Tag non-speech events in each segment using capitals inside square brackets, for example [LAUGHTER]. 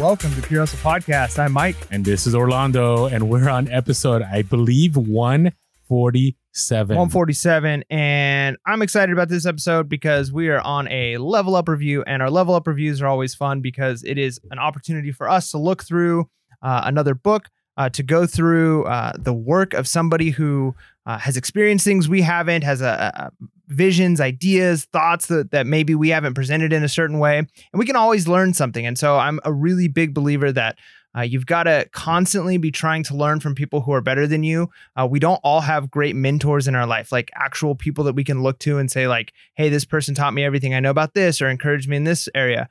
Welcome to Pure Hustle Podcast. I'm Mike. And this is Orlando, and we're on episode, I believe, 147. 147. And I'm excited about this episode because we are on a level up review, and our level up reviews are always fun because it is an opportunity for us to look through uh, another book, uh, to go through uh, the work of somebody who uh, has experienced things we haven't, has a, a visions, ideas, thoughts that, that maybe we haven't presented in a certain way. And we can always learn something. And so I'm a really big believer that uh, you've got to constantly be trying to learn from people who are better than you. Uh, we don't all have great mentors in our life, like actual people that we can look to and say, like, "Hey, this person taught me everything I know about this, or encouraged me in this area."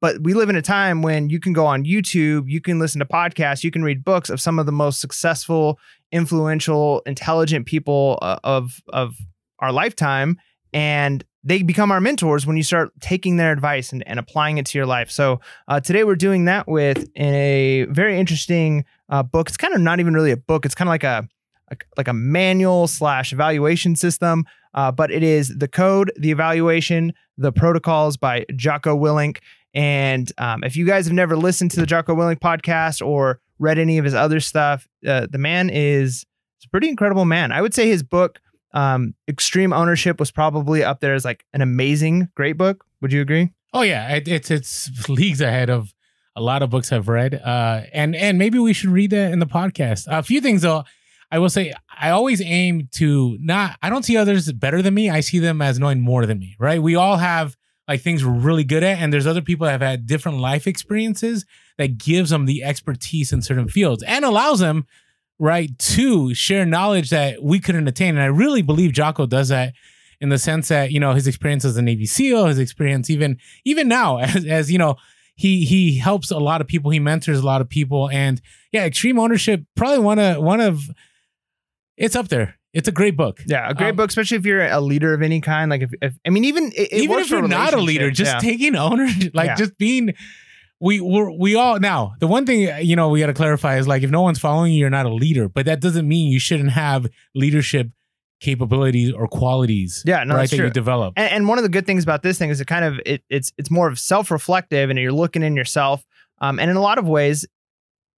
But we live in a time when you can go on YouTube, you can listen to podcasts, you can read books of some of the most successful, influential, intelligent people uh, of of our lifetime, and they become our mentors when you start taking their advice and, and applying it to your life. So uh, today we're doing that with a very interesting uh, book. It's kind of not even really a book. It's kind of like a, a like a manual slash evaluation system. Uh, but it is the code, the evaluation, the protocols by Jocko Willink. And um, if you guys have never listened to the Jocko Willink podcast or read any of his other stuff, uh, the man is a pretty incredible man. I would say his book, um, Extreme Ownership, was probably up there as like an amazing, great book. Would you agree? Oh yeah, it, it's it's leagues ahead of a lot of books I've read. Uh, and and maybe we should read that in the podcast. A few things though. I will say I always aim to not I don't see others better than me. I see them as knowing more than me, right? We all have like things we're really good at and there's other people that have had different life experiences that gives them the expertise in certain fields and allows them right to share knowledge that we couldn't attain and i really believe jocko does that in the sense that you know his experience as a navy seal his experience even even now [LAUGHS] as, as you know he he helps a lot of people he mentors a lot of people and yeah extreme ownership probably one of one of it's up there it's a great book. Yeah, a great um, book, especially if you're a leader of any kind. Like, if, if I mean, even it, it even if you're not a leader, just yeah. taking [LAUGHS] ownership, like yeah. just being. We we we all now the one thing you know we got to clarify is like if no one's following you, you're not a leader, but that doesn't mean you shouldn't have leadership capabilities or qualities. Yeah, no, right, that true. you develop. And, and, one of the good things about this thing is it kind of it, it's it's more of self reflective, and you're looking in yourself. Um, and in a lot of ways,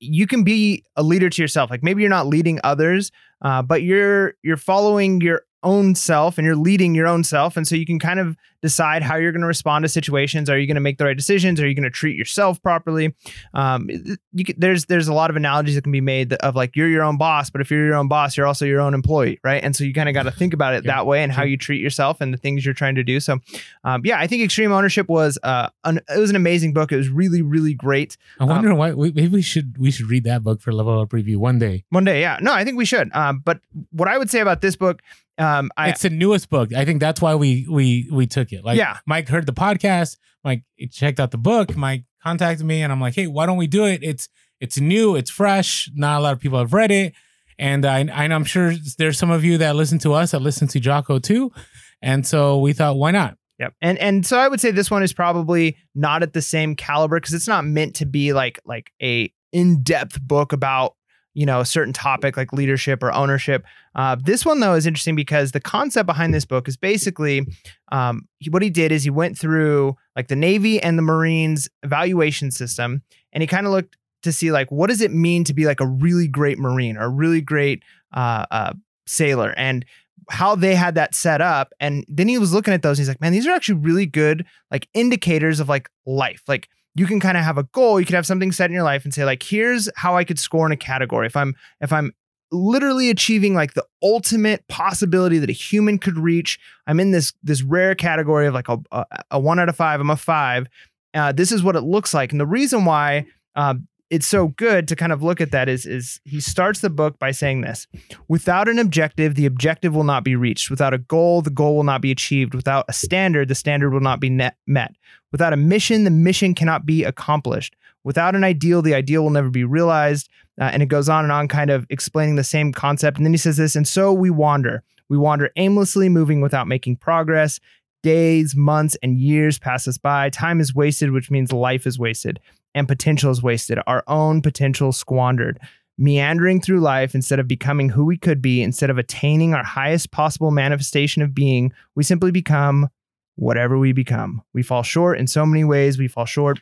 you can be a leader to yourself. Like maybe you're not leading others, uh, but you're you're following your own self and you're leading your own self. And so you can kind of decide how you're going to respond to situations. Are you going to make the right decisions? Are you going to treat yourself properly? Um, you can, there's there's a lot of analogies that can be made of like you're your own boss, but if you're your own boss, you're also your own employee, right? And so you kind of got to think about it yeah. that way and how you treat yourself and the things you're trying to do. So, um, yeah, I think Extreme Ownership was uh, an, it was an amazing book. It was really really great. I wonder um, why maybe we should we should read that book for level up review one day. One day, yeah. No, I think we should. Um, but what I would say about this book um, I, it's the newest book. I think that's why we we we took it. Like, yeah. Mike heard the podcast. Mike checked out the book. Mike contacted me, and I'm like, hey, why don't we do it? It's it's new. It's fresh. Not a lot of people have read it, and I and I'm sure there's some of you that listen to us that listen to Jocko too, and so we thought, why not? Yep. And and so I would say this one is probably not at the same caliber because it's not meant to be like like a in-depth book about you know, a certain topic like leadership or ownership. Uh, this one though is interesting because the concept behind this book is basically um, he, what he did is he went through like the Navy and the Marines evaluation system, and he kind of looked to see like what does it mean to be like a really great Marine or a really great uh, uh, sailor, and how they had that set up. And then he was looking at those. And he's like, man, these are actually really good like indicators of like life, like you can kind of have a goal you could have something set in your life and say like here's how i could score in a category if i'm if i'm literally achieving like the ultimate possibility that a human could reach. I'm in this this rare category of like a, a, a one out of five i'm a five. Uh, this is what it looks like. And the reason why uh, it's so good to kind of look at that is is he starts the book by saying this without an objective the objective will not be reached. Without a goal the goal will not be achieved. Without a standard the standard will not be net, met. Without a mission the mission cannot be accomplished without an ideal the ideal will never be realized uh, and it goes on and on kind of explaining the same concept and then he says this and so we wander we wander aimlessly moving without making progress days months and years pass us by time is wasted which means life is wasted and potential is wasted, our own potential squandered. Meandering through life instead of becoming who we could be, instead of attaining our highest possible manifestation of being, we simply become whatever we become. We fall short in so many ways. We fall short.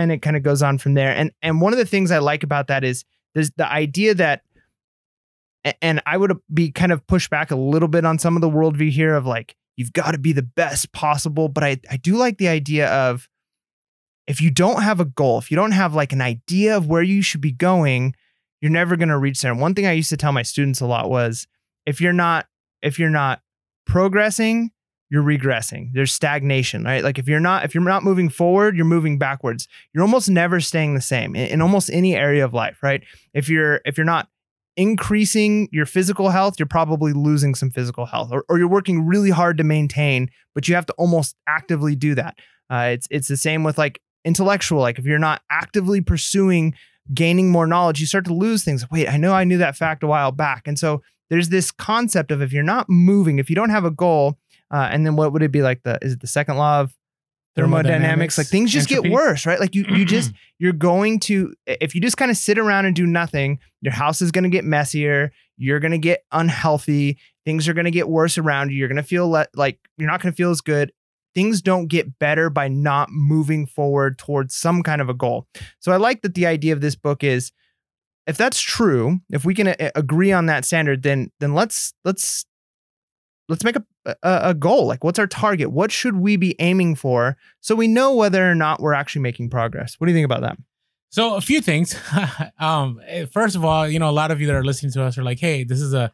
And it kind of goes on from there. And and one of the things I like about that is there's the idea that and I would be kind of pushed back a little bit on some of the worldview here of like, you've got to be the best possible. But I, I do like the idea of if you don't have a goal, if you don't have like an idea of where you should be going, you're never going to reach there. And one thing I used to tell my students a lot was if you're not, if you're not progressing, you're regressing. There's stagnation, right? Like if you're not, if you're not moving forward, you're moving backwards. You're almost never staying the same in, in almost any area of life, right? If you're, if you're not increasing your physical health, you're probably losing some physical health, or, or you're working really hard to maintain, but you have to almost actively do that. Uh, it's it's the same with like intellectual. Like if you're not actively pursuing gaining more knowledge, you start to lose things. Wait, I know I knew that fact a while back, and so there's this concept of if you're not moving, if you don't have a goal, uh, and then what would it be like? The is it the second law of thermodynamics like things just entropy. get worse right like you you [CLEARS THROAT] just you're going to if you just kind of sit around and do nothing your house is going to get messier you're going to get unhealthy things are going to get worse around you you're going to feel le- like you're not going to feel as good things don't get better by not moving forward towards some kind of a goal so i like that the idea of this book is if that's true if we can a- agree on that standard then then let's let's let's make a, a, a goal. Like, what's our target? What should we be aiming for so we know whether or not we're actually making progress? What do you think about that? So, a few things. [LAUGHS] um, eh, first of all, you know, a lot of you that are listening to us are like, "Hey, this is a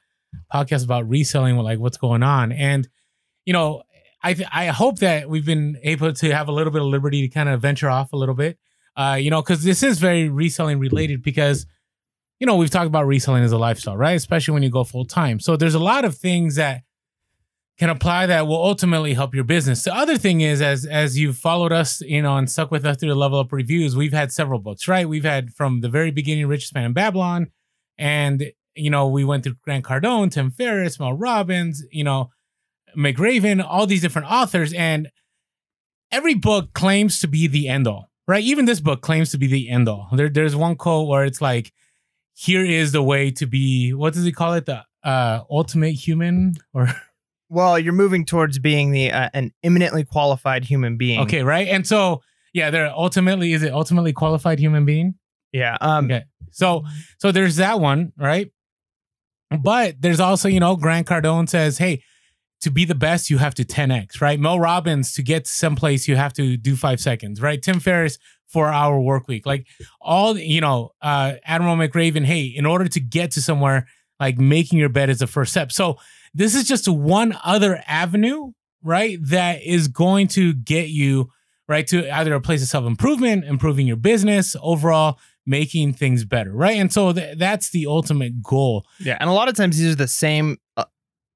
podcast about reselling. Like, what's going on?" And you know, I th- I hope that we've been able to have a little bit of liberty to kind of venture off a little bit. Uh, you know, because this is very reselling related because you know we've talked about reselling as a lifestyle, right? Especially when you go full time. So there's a lot of things that can apply that will ultimately help your business. The other thing is, as as you've followed us, know, and stuck with us through the level up reviews, we've had several books, right? We've had from the very beginning, Richest Man in Babylon, and you know, we went through Grant Cardone, Tim Ferriss, Mel Robbins, you know, McRaven, all these different authors, and every book claims to be the end all, right? Even this book claims to be the end all. There, there's one quote where it's like, "Here is the way to be." What does he call it? The uh, ultimate human, or [LAUGHS] well, you're moving towards being the uh, an eminently qualified human being. Okay, right? And so, yeah, they're ultimately is it ultimately qualified human being? Yeah. Um okay. So so there's that one, right? But there's also, you know, Grant Cardone says, "Hey, to be the best, you have to 10x, right? Mel Robbins, to get someplace, you have to do five seconds, right? Tim Ferriss, four hour work week. Like all, you know, uh, Admiral McRaven, hey, in order to get to somewhere, like making your bed is the first step. So this is just one other avenue, right? That is going to get you right to either a place of self improvement, improving your business overall, making things better, right? And so th- that's the ultimate goal. Yeah, and a lot of times these are the same uh,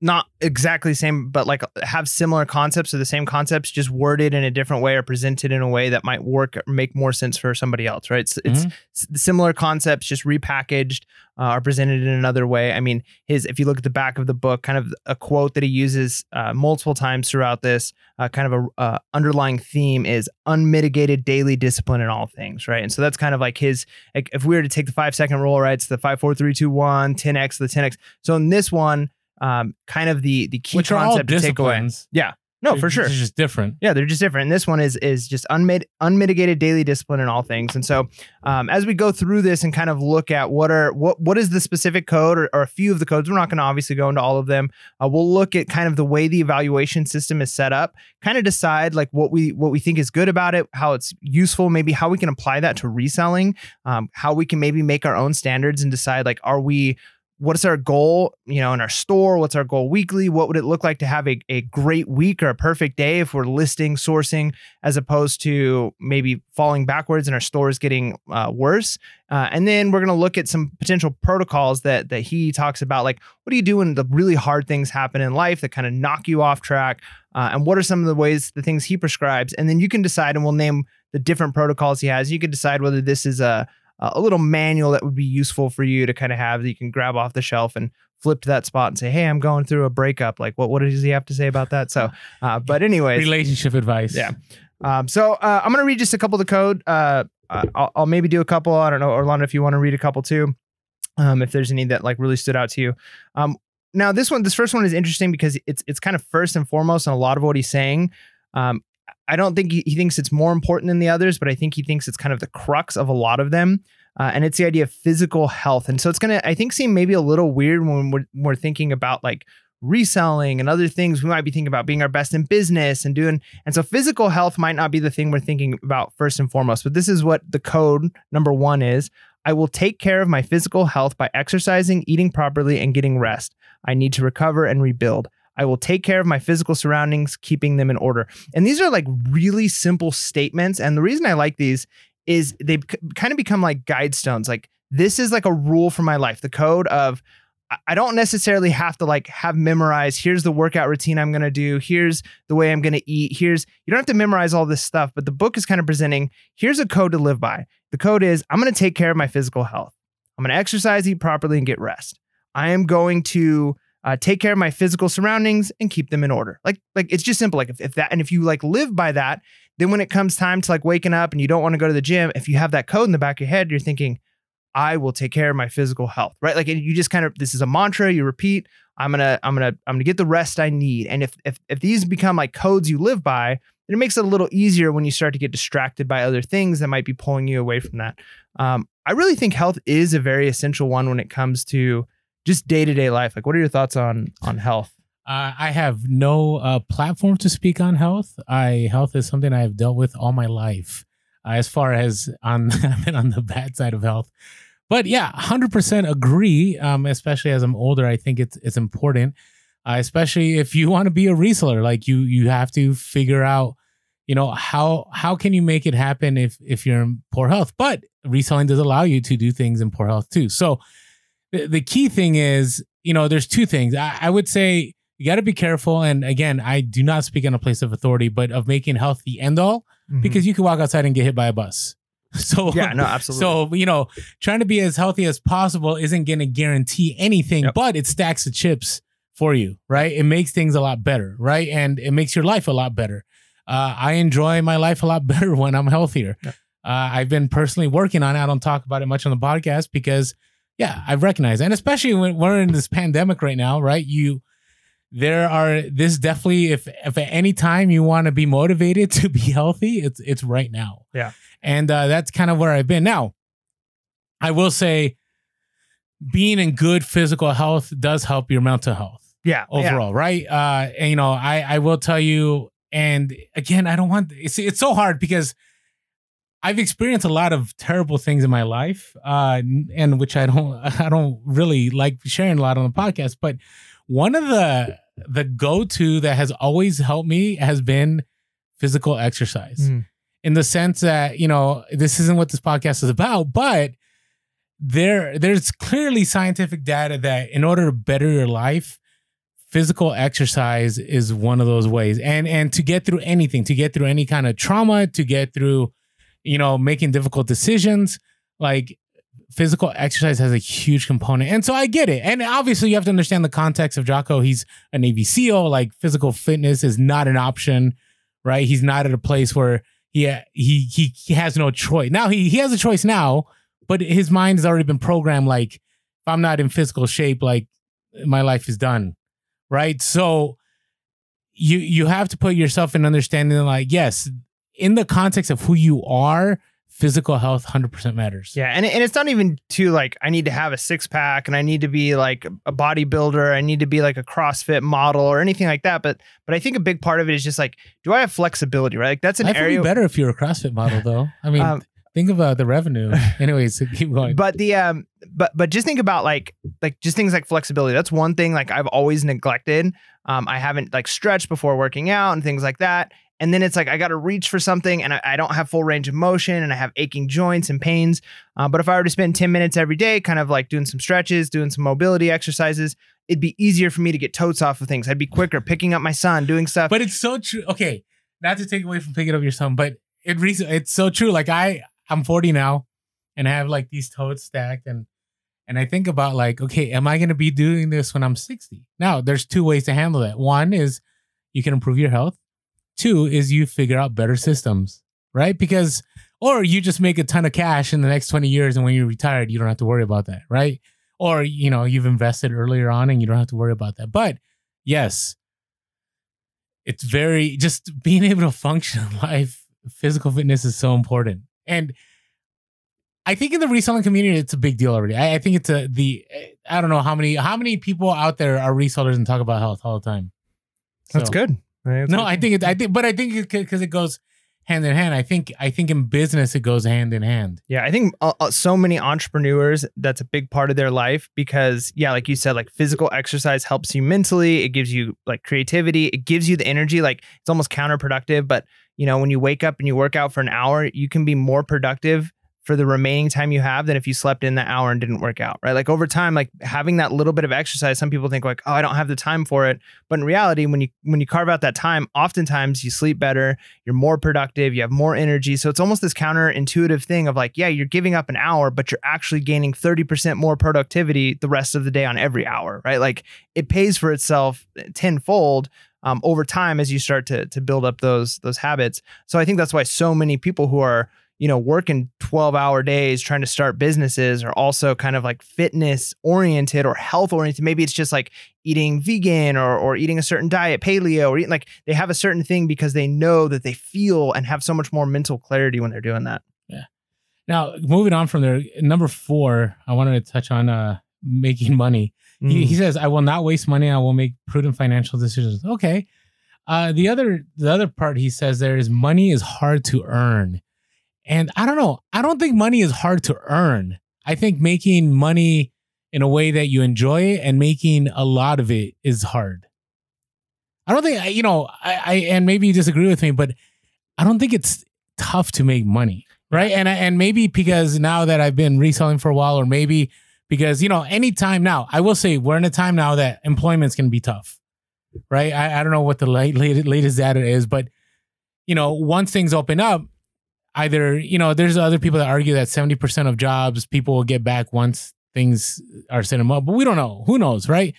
not exactly the same, but like have similar concepts or the same concepts, just worded in a different way or presented in a way that might work or make more sense for somebody else, right? It's, mm-hmm. it's similar concepts, just repackaged uh, or presented in another way. I mean, his if you look at the back of the book, kind of a quote that he uses uh, multiple times throughout this, uh, kind of a uh, underlying theme is unmitigated daily discipline in all things, right? And so that's kind of like his. Like if we were to take the five second rule, right? It's the five, four, three, two, one, 10x, the 10x. So in this one um, kind of the the key Which concept to take away. Yeah. No, they're, for sure. It's just different. Yeah, they're just different. And this one is is just unmit, unmitigated daily discipline in all things. And so, um, as we go through this and kind of look at what are what what is the specific code or, or a few of the codes, we're not going to obviously go into all of them. Uh, we'll look at kind of the way the evaluation system is set up, kind of decide like what we what we think is good about it, how it's useful, maybe how we can apply that to reselling, um, how we can maybe make our own standards and decide like are we what's our goal you know in our store? What's our goal weekly? What would it look like to have a, a great week or a perfect day if we're listing sourcing as opposed to maybe falling backwards and our store is getting uh, worse? Uh, and then we're going to look at some potential protocols that that he talks about like what do you do when the really hard things happen in life that kind of knock you off track? Uh, and what are some of the ways the things he prescribes? And then you can decide and we'll name the different protocols he has. You can decide whether this is a uh, a little manual that would be useful for you to kind of have that you can grab off the shelf and flip to that spot and say, "Hey, I'm going through a breakup." Like, what what does he have to say about that? So, uh, [LAUGHS] but anyways, relationship advice. Yeah. Um, so uh, I'm gonna read just a couple of the code. Uh, I'll, I'll, maybe do a couple. I don't know, Orlando, if you want to read a couple too. Um, if there's any that like really stood out to you. Um, now this one, this first one is interesting because it's it's kind of first and foremost, and a lot of what he's saying. Um, I don't think he, he thinks it's more important than the others, but I think he thinks it's kind of the crux of a lot of them. Uh, and it's the idea of physical health. And so it's going to, I think, seem maybe a little weird when we're, we're thinking about like reselling and other things we might be thinking about being our best in business and doing and so physical health might not be the thing we're thinking about first and foremost but this is what the code number 1 is I will take care of my physical health by exercising eating properly and getting rest I need to recover and rebuild I will take care of my physical surroundings keeping them in order and these are like really simple statements and the reason I like these is they kind of become like guidestones. like this is like a rule for my life the code of I don't necessarily have to like have memorized. Here's the workout routine I'm going to do. Here's the way I'm going to eat. Here's, you don't have to memorize all this stuff, but the book is kind of presenting here's a code to live by. The code is I'm going to take care of my physical health. I'm going to exercise, eat properly, and get rest. I am going to uh, take care of my physical surroundings and keep them in order. Like, like it's just simple. Like if, if that, and if you like live by that, then when it comes time to like waking up and you don't want to go to the gym, if you have that code in the back of your head, you're thinking, I will take care of my physical health, right? Like and you just kind of this is a mantra you repeat. I'm gonna I'm gonna I'm gonna get the rest I need. And if if if these become like codes you live by, then it makes it a little easier when you start to get distracted by other things that might be pulling you away from that. Um, I really think health is a very essential one when it comes to just day to day life. Like, what are your thoughts on on health? Uh, I have no uh, platform to speak on health. I health is something I have dealt with all my life. Uh, as far as on [LAUGHS] I've been on the bad side of health. But yeah, 100% agree. Um, especially as I'm older, I think it's it's important, uh, especially if you want to be a reseller. Like you you have to figure out, you know, how how can you make it happen if if you're in poor health. But reselling does allow you to do things in poor health too. So the, the key thing is, you know, there's two things. I, I would say you got to be careful. And again, I do not speak on a place of authority, but of making health the end all, mm-hmm. because you can walk outside and get hit by a bus. [LAUGHS] So yeah, no, absolutely. So you know, trying to be as healthy as possible isn't going to guarantee anything, yep. but it stacks the chips for you, right? It makes things a lot better, right? And it makes your life a lot better. Uh, I enjoy my life a lot [LAUGHS] better when I'm healthier. Yep. Uh, I've been personally working on it. I don't talk about it much on the podcast because, yeah, I've recognized, and especially when we're in this pandemic right now, right? You there are this definitely if if at any time you want to be motivated [LAUGHS] to be healthy it's it's right now yeah and uh, that's kind of where I've been. Now, I will say, being in good physical health does help your mental health. Yeah, overall, yeah. right? Uh, and you know, I I will tell you, and again, I don't want it's it's so hard because I've experienced a lot of terrible things in my life, uh, and which I don't [LAUGHS] I don't really like sharing a lot on the podcast. But one of the the go to that has always helped me has been physical exercise. Mm in the sense that you know this isn't what this podcast is about, but there there's clearly scientific data that in order to better your life, physical exercise is one of those ways. And and to get through anything, to get through any kind of trauma, to get through, you know, making difficult decisions, like physical exercise has a huge component. And so I get it. And obviously you have to understand the context of Jocko. He's a Navy SEAL. Like physical fitness is not an option, right? He's not at a place where yeah, he he he has no choice. Now he he has a choice now, but his mind has already been programmed like if I'm not in physical shape, like my life is done. Right? So you you have to put yourself in understanding like, yes, in the context of who you are, physical health 100% matters. Yeah, and and it's not even too like I need to have a six pack and I need to be like a bodybuilder, I need to be like a CrossFit model or anything like that, but but I think a big part of it is just like do I have flexibility, right? Like that's an Life area would be better if you're a CrossFit model though. I mean, um, think about the revenue. [LAUGHS] Anyways, [LAUGHS] keep going. But the um but but just think about like like just things like flexibility. That's one thing like I've always neglected. Um I haven't like stretched before working out and things like that. And then it's like I got to reach for something and I, I, don't have full range of motion and I have aching joints and pains. Uh, but if I were to spend 10 minutes every day, kind of like doing some stretches, doing some mobility exercises, it'd be easier for me to get totes off of things. I'd be quicker picking up my son, doing stuff. But it's so true. Okay. Not to take away from picking up your son, but it it's so true. Like I, I'm 40 now and I have like these totes stacked and and I think about like, okay, am I going to be doing this when I'm 60? Now, there's two ways to handle that. One is you can improve your health Two is you figure out better systems, right? Because, or you just make a ton of cash in the next 20 years. And when you're retired, you don't have to worry about that, right? Or, you know, you've invested earlier on and you don't have to worry about that. But yes, it's very just being [LAUGHS] able to function in life. Physical fitness is so important, and I think in the reselling community, it's a big deal already. I, I think it's a the I don't know how many how many people out there are resellers and talk about health all the time. That's good. That's No. I think it. I think, but I think because it goes hand in hand. I think I think in business it goes hand in hand. Yeah, I think uh, uh, so many entrepreneurs that's a big part of their life because yeah, like you said like physical exercise helps you mentally, it gives you like creativity, it gives you the energy like it's almost counterproductive, but you know, when you wake up and you work out for an hour, you can be more productive for the remaining time you have than if you slept in that hour and didn't work out, right? Like over time like having that little bit of exercise, some people think like, "Oh, I don't have the time for it." But in reality, when you when you carve out that time, oftentimes you sleep better, you're more productive, you have more energy. So it's almost this counterintuitive thing of like, yeah, you're giving up an hour, but you're actually gaining 30% more productivity the rest of the day on every hour, right? Like it pays for itself tenfold um, over time as you start to to build up those those habits. So I think that's why so many people who are you know working 12 hour days trying to start businesses are also kind of like fitness oriented or health oriented maybe it's just like eating vegan or or eating a certain diet paleo or eating like they have a certain thing because they know that they feel and have so much more mental clarity when they're doing that Yeah. Now, moving on from there, number four, I wanted to touch on uh making money. He, he says, "I will not waste money. I will make prudent financial decisions." Okay. Uh, the other the other part he says there is money is hard to earn, and I don't know. I don't think money is hard to earn. I think making money in a way that you enjoy it and making a lot of it is hard. I don't think you know. I, I and maybe you disagree with me, but I don't think it's tough to make money, right? And and maybe because now that I've been reselling for a while, or maybe because you know anytime now i will say we're in a time now that employment's going to be tough right I, I don't know what the late, late, latest data is but you know once things open up either you know there's other people that argue that 70% of jobs people will get back once things are set them up but we don't know who knows right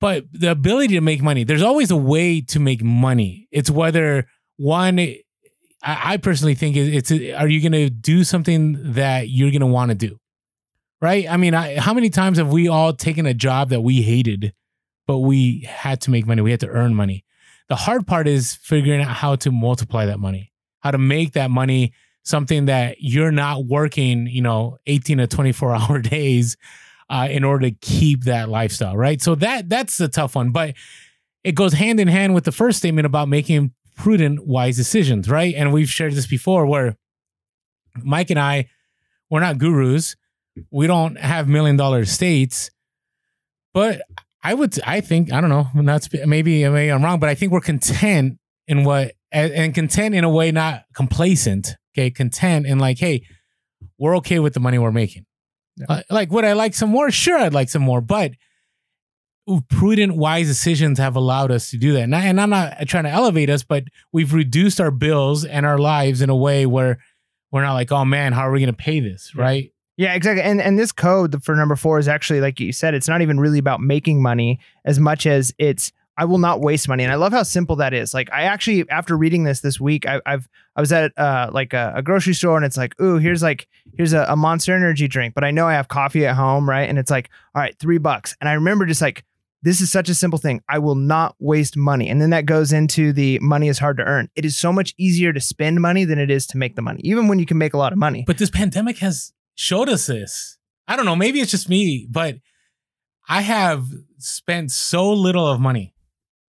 but the ability to make money there's always a way to make money it's whether one I, personally think it- it's are you going to do something that you're going to want to do right? I mean, I, how many times have we all taken a job that we hated, but we had to make money? We had to earn money. The hard part is figuring out how to multiply that money, how to make that money something that you're not working, you know, 18 to 24 [LAUGHS] hour days uh, in order to keep that lifestyle, right? So that that's the tough one, but it goes hand in hand with the first statement about making prudent, wise decisions, right? And we've shared this before where Mike and I, we're not gurus we don't have million dollar estates, but I would, I think, I don't know, not maybe, maybe I'm wrong, but I think we're content in what, and, and content in a way, not complacent. Okay, content and like, hey, we're okay with the money we're making. Yeah. Uh, like, would I like some more? Sure, I'd like some more, but prudent, wise decisions have allowed us to do that. And, I, and I'm not trying to elevate us, but we've reduced our bills and our lives in a way where we're not like, oh man, how are we going to pay this? Right. Yeah, exactly. And and this code for number four is actually like you said, it's not even really about making money as much as it's I will not waste money. And I love how simple that is. Like I actually after reading this this week, I, I've I was at uh like a, a grocery store and it's like, ooh, here's like here's a, a Monster Energy drink, but I know I have coffee at home, right? And it's like, all right, three bucks. And I remember just like this is such a simple thing. I will not waste money. And then that goes into the money is hard to earn. It is so much easier to spend money than it is to make the money, even when you can make a lot of money. But this pandemic has showed us this. I don't know. Maybe it's just me, but I have spent so little of money.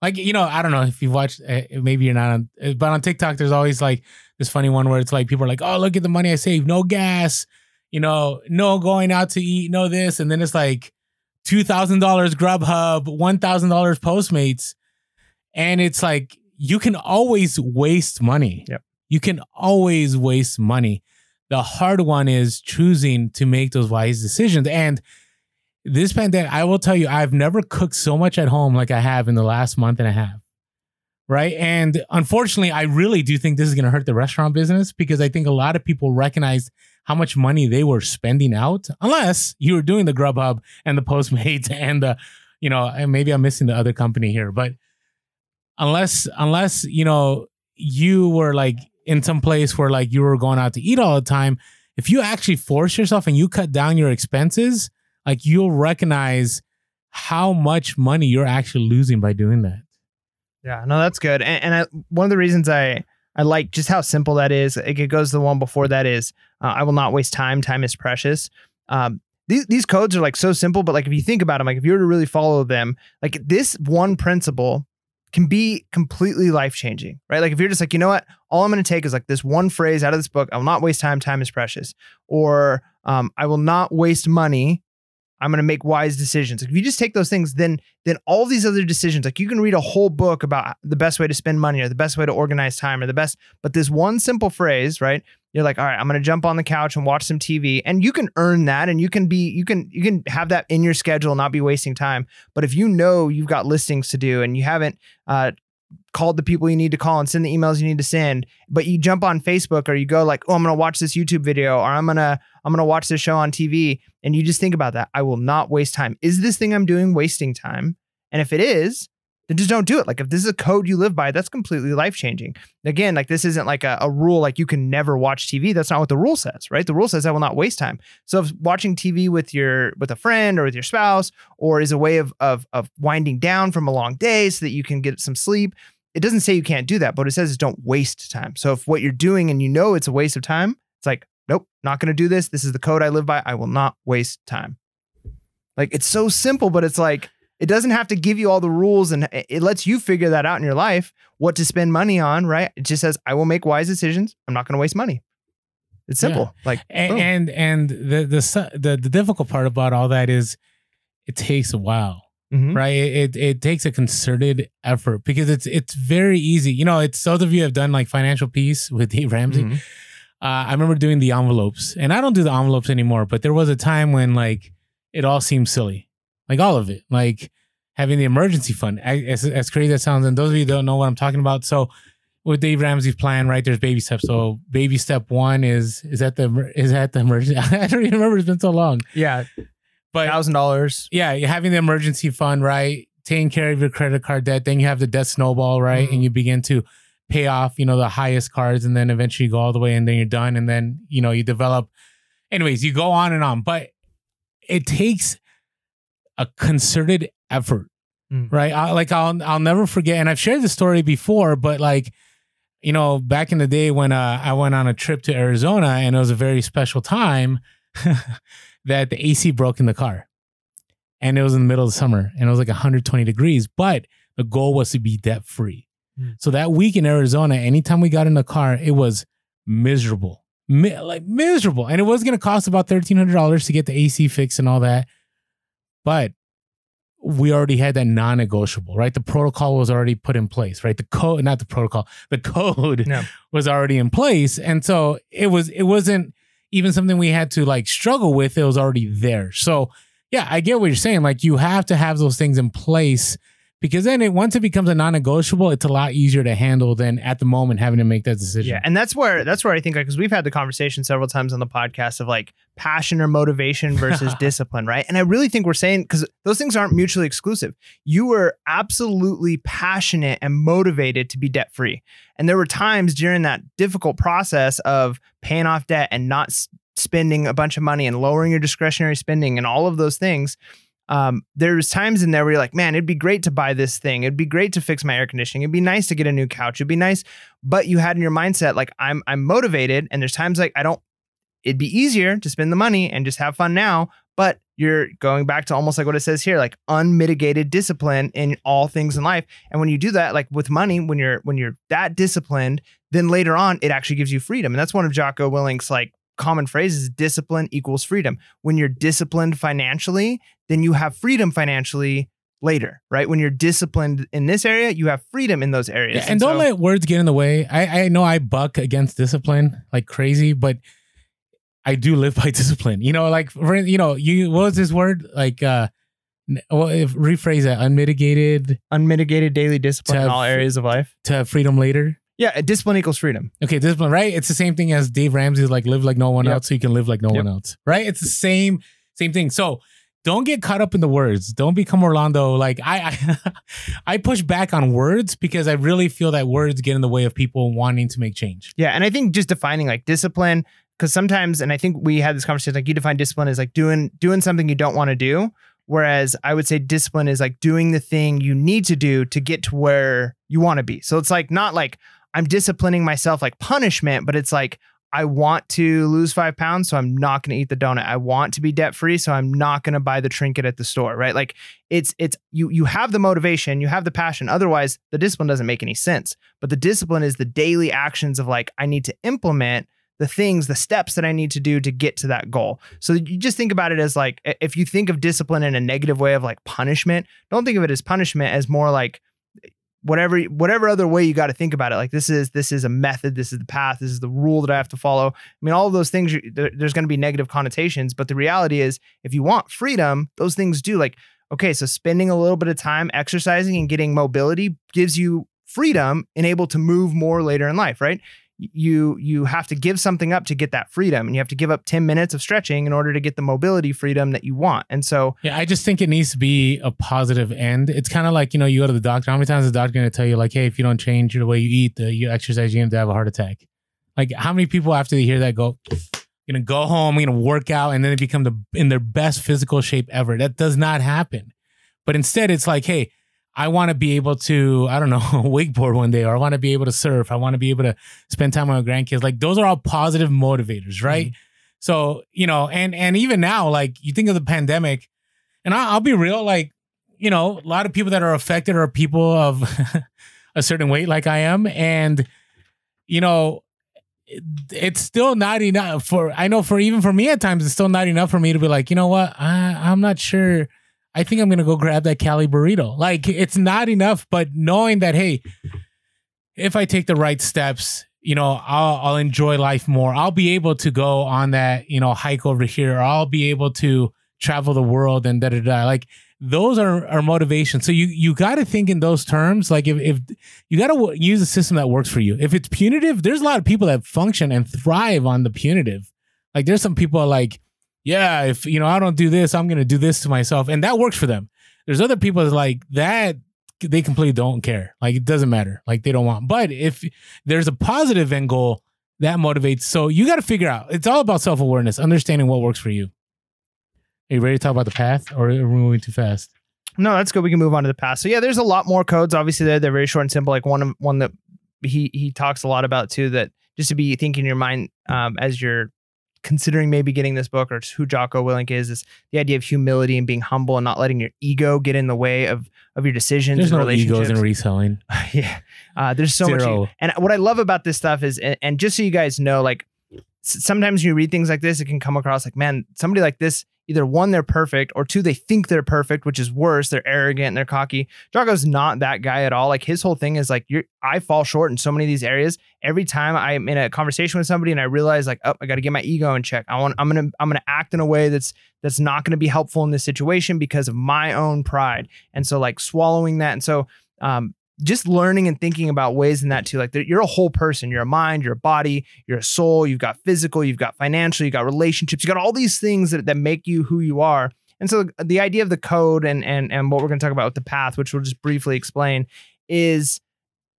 Like, you know, I don't know if you've watched, uh, maybe you're not on, uh, but on TikTok, there's always like this funny one where it's like people are like, oh, look at the money I saved. No gas, you know, no going out to eat, no this. And then it's like $2,000 Grubhub, $1,000 Postmates. And it's like, you can always waste money. Yep. You can always waste money the hard one is choosing to make those wise decisions. And this pandemic, I will tell you, I've never cooked so much at home like I have in the last month and a half. Right. And unfortunately, I really do think this is going to hurt the restaurant business because I think a lot of people recognize how much money they were spending out, unless you were doing the Grubhub and the Postmates [LAUGHS] and the, you know, and maybe I'm missing the other company here, but unless, unless, you know, you were like in some place where like you were going out to eat all the time, if you actually force yourself and you cut down your expenses, like you'll recognize how much money you're actually losing by doing that. Yeah, no, that's good. And, and I, one of the reasons I I like just how simple that is. It goes to the one before that is uh, I will not waste time. Time is precious. Um, these these codes are like so simple, but like if you think about them, like if you were to really follow them, like this one principle can be completely life changing, right? Like if you're just like, you know what, all I'm going to take is like this one phrase out of this book. I will not waste time. Time is precious. Or um, I will not waste money. I'm going to make wise decisions. If you just take those things, then then all these other decisions, like you can read a whole book about the best way to spend money or the best way to organize time or the best, but this one simple phrase, right? You're like, all right, I'm going to jump on the couch and watch some TV, and you can earn that, and you can be, you can, you can have that in your schedule, and not be wasting time. But if you know you've got listings to do and you haven't uh, called the people you need to call and send the emails you need to send. But you jump on facebook or you go like oh i'm gonna watch this youtube video or i'm gonna i'm gonna watch this show on tv and you just think about that. I will not waste time. Is this thing i'm doing wasting time? And if it is then just don't do it like if this is a code you live by that's completely life changing again like this isn't like a, a rule like you can never watch tv that's not what the rule says right the rule says i will not waste time so if watching tv with your with a friend or with your spouse or is a way of of of winding down from a long day so that you can get some sleep it doesn't say you can't do that, but it says is don't waste time. So if what you're doing and you know it's a waste of time, it's like, nope, not going to do this. This is the code I live by. I will not waste time. Like it's so simple, but it's like it doesn't have to give you all the rules and it lets you figure that out in your life, what to spend money on, right? It just says I will make wise decisions. I'm not going to waste money. It's simple. Yeah. Like and, and and the the the the difficult part about all that is it takes a while Mm-hmm. right? It it takes a concerted effort because it's it's very easy. You know, it's those of you have done like financial peace with Dave Ramsey. Mm-hmm. Uh, I remember doing the envelopes, and I don't do the envelopes anymore. But there was a time when like it all seemed silly, like all of it, like having the emergency fund. As, as crazy as that sounds, and those of you don't know what I'm talking about, so with Dave Ramsey's plan, right? There's baby steps. So baby step one is is that the is that the emergency? [LAUGHS] I don't even remember. It's been so long. Yeah. But thousand dollars. Yeah, you're having the emergency fund, right? Taking care of your credit card debt. Then you have the debt snowball, right? Mm-hmm. And you begin to pay off, you know, the highest cards, and then eventually you go all the way, and then you're done, and then you know you develop. Anyways, you go on and on, but it takes a concerted effort, mm. right? I, like I'll I'll never forget, and I've shared this story before, but like you know, back in the day when uh, I went on a trip to Arizona, and it was a very special time. [LAUGHS] that the AC broke in the car. And it was in the middle of the summer and it was like 120 degrees, but the goal was to be debt free. Mm. So that week in Arizona, anytime we got in the car, it was miserable, Mi- like miserable. And it was going to cost about $1,300 to get the AC fixed and all that. But we already had that non-negotiable, right? The protocol was already put in place, right? The code, not the protocol, the code no. was already in place. And so it was, it wasn't, even something we had to like struggle with, it was already there. So yeah, I get what you're saying. Like you have to have those things in place because then it once it becomes a non-negotiable, it's a lot easier to handle than at the moment having to make that decision. Yeah, and that's where that's where I think like because we've had the conversation several times on the podcast of like passion or motivation [LAUGHS] versus discipline, right? And I really think we're saying because those things aren't mutually exclusive. You were absolutely passionate and motivated to be debt free, and there were times during that difficult process of paying off debt and not spending a bunch of money and lowering your discretionary spending and all of those things um, there's times in there where you're like, man, it'd be great to buy this thing. It'd be great to fix my air conditioning. It'd be nice to get a new couch. It'd be nice, but you had in your mindset like I'm I'm motivated, and there's times like I don't. It'd be easier to spend the money and just have fun now, but you're going back to almost like what it says here, like unmitigated discipline in all things in life. And when you do that, like with money, when you're when you're that disciplined, then later on it actually gives you freedom. And that's one of Jocko Willink's like common phrase is discipline equals freedom. When you're disciplined financially, then you have freedom financially later, right? When you're disciplined in this area, you have freedom in those areas. Yeah, and, and don't so, let words get in the way. I, I know I buck against discipline like crazy, but I do live [LAUGHS] by discipline. You know, like for, you know, you what was this word? Like uh well, if rephrase that unmitigated unmitigated daily discipline in all areas of life to have freedom later. Yeah, discipline equals freedom. Okay, discipline, right? It's the same thing as Dave Ramsey's like live like no one yep. else so you can live like no yep. one else. Right? It's the same same thing. So don't get caught up in the words. Don't become Orlando. Like I, I, [LAUGHS] I push back on words because I really feel that words get in the way of people wanting to make change. Yeah, and I think just defining like discipline, because sometimes, and I think we had this conversation, like you define discipline as like doing doing something you don't want to do, Whereas I would say discipline is like doing the thing you need to do to get to where you want to be. So it's like not like I'm disciplining myself like punishment, but it's like I want to lose five pounds, so I'm not going to eat the donut. I want to be debt free, so I'm not going to buy the trinket at the store, right? Like it's it's you you have the motivation, you have the passion. Otherwise, the discipline doesn't make any sense. But the discipline is the daily actions of like I need to implement the things, the steps that I need to do to get to that goal. So you just think about it as like if you think of discipline in a negative way of like punishment, don't think of it as punishment as more like whatever whatever other way you got to think about it like this is this is a method this is the path this is the rule that i have to follow. I mean all of those things there's going to be negative connotations but the reality is if you want freedom those things do like okay so spending a little bit of time exercising and getting mobility gives you freedom and able to move more later in life right you you have to give something up to get that freedom and you have to give up 10 minutes of stretching in order to get the mobility freedom that you want. And so yeah i just think it needs to be a positive end. It's kind of like you know you go to the doctor. How many times is the doctor going to tell you like hey if you don't change the way you eat the you exercise you're going to have a heart attack. Like how many people after they hear that go [SNIFFS] gonna go home gonna work out and then they become the in their best physical shape ever? That does not happen. But instead it's like hey I want to be able to, I don't know, [LAUGHS] wakeboard one day, or I want to be able to surf. I want to be able to spend time with my grandkids. Like those are all positive motivators, right? Mm-hmm. So, you know, and and even now, like you think of the pandemic, and I, I'll be real, like, you know, a lot of people that are affected are people of [LAUGHS] a certain weight, like I am. And, you know, it's still not enough for I know for even for me at times, it's still not enough for me to be like, you know what, I, I'm not sure I think I'm gonna go grab that Cali burrito. Like it's not enough, but knowing that hey, if I take the right steps, you know, I'll I'll enjoy life more. I'll be able to go on that, you know, hike over here. I'll be able to travel the world and da da da. Like those are are motivation. So you you got to think in those terms. Like if if you got to use a system that works for you. If it's punitive, there's a lot of people that function and thrive on the punitive. Like there's some people like yeah, if you know I don't do this, I'm gonna do this to myself, and that works for them. There's other people that like that they completely don't care. Like it doesn't matter. Like they don't want. But if there's a positive end goal, that motivates. So you got to figure out. It's all about self awareness, understanding what works for you. Are you ready to talk about the path, or are we moving too fast? No, that's good. We can move on to the path. So yeah, there's a lot more codes. Obviously, they're they're very short and simple. Like one one that he he talks a lot about too. That just to be thinking in your mind um, as you're considering maybe getting this book or who Jocko Willink is, is the idea of humility and being humble and not letting your ego get in the way of of your decisions. There's no egos in [LAUGHS] reselling. yeah, uh, there's so Zero. much. And what I love about this stuff is, and, and just so you guys know, like sometimes when you read things like this, it can come across like, man, somebody like this either one, they're perfect, or two, they think they're perfect, which is worse. They're arrogant and they're cocky. Jocko's not that guy at all. Like his whole thing is like, you're, I fall short in so many of these areas. Every time I'm in a conversation with somebody and I realize like, oh, I got to get my ego in check. I want, I'm gonna, I'm gonna act in a way that's that's not gonna be helpful in this situation because of my own pride. And so like swallowing that. And so um, just learning and thinking about ways in that too. Like you're a whole person. You're a mind, you're a body, you're a soul. You've got physical, you've got financial, you've got relationships, you got all these things that, that make you who you are. And so the idea of the code and and and what we're going to talk about with the path, which we'll just briefly explain, is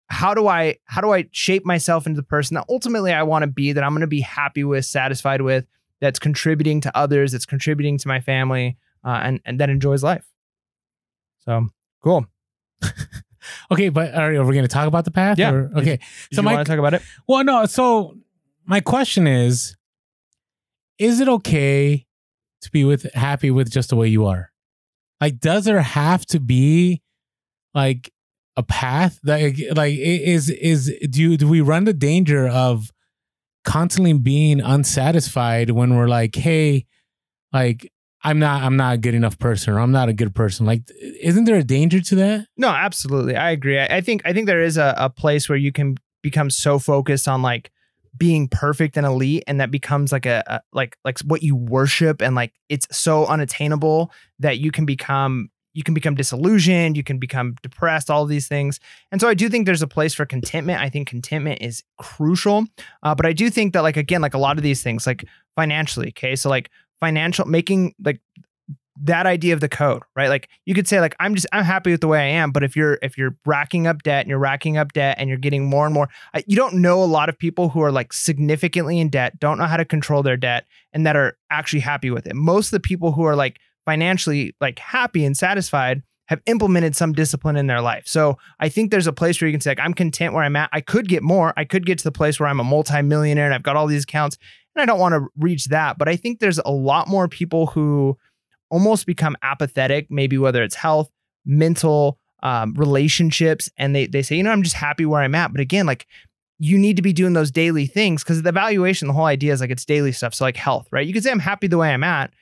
how do I how do I shape myself into the person that ultimately I want to be, that I'm going to be happy with, satisfied with, that's contributing to others, that's contributing to my family, uh, and and that enjoys life. So cool. [LAUGHS] Okay, but are we going to talk about the path? Yeah. Or, okay. Did, so you want to talk about it? Well, no. So my question is: Is it okay to be with happy with just the way you are? Like, does there have to be like a path that like is is do you, do we run the danger of constantly being unsatisfied when we're like, hey, like I'm not I'm not a good enough person or I'm not a good person. Like isn't there a danger to that? No, absolutely. I agree. I, I think I think there is a, a place where you can become so focused on like being perfect and elite and that becomes like a, a, like like what you worship and like it's so unattainable that you can become you can become disillusioned you can become depressed all of these things and so i do think there's a place for contentment i think contentment is crucial uh, but i do think that like again like a lot of these things like financially okay so like financial making like that idea of the code, right? Like you could say like I'm just I'm happy with the way I am, but if you're if you're racking up debt and you're racking up debt and you're getting more and more, you don't know a lot of people who are like significantly in debt, don't know how to control their debt and that are actually happy with it. Most of the people who are like financially like happy and satisfied have implemented some discipline in their life. So I think there's a place where you can say, like, I'm content where I'm at. I could get more. I could get to the place where I'm a multimillionaire and I've got all these accounts and I don't want to reach that. But I think there's a lot more people who almost become apathetic, maybe whether it's health, mental, um, relationships, and they they say, you know, I'm just happy where I'm at. But again, like you need to be doing those daily things because the evaluation, the whole idea is like it's daily stuff. So like health, right? You could say I'm happy the way I'm at,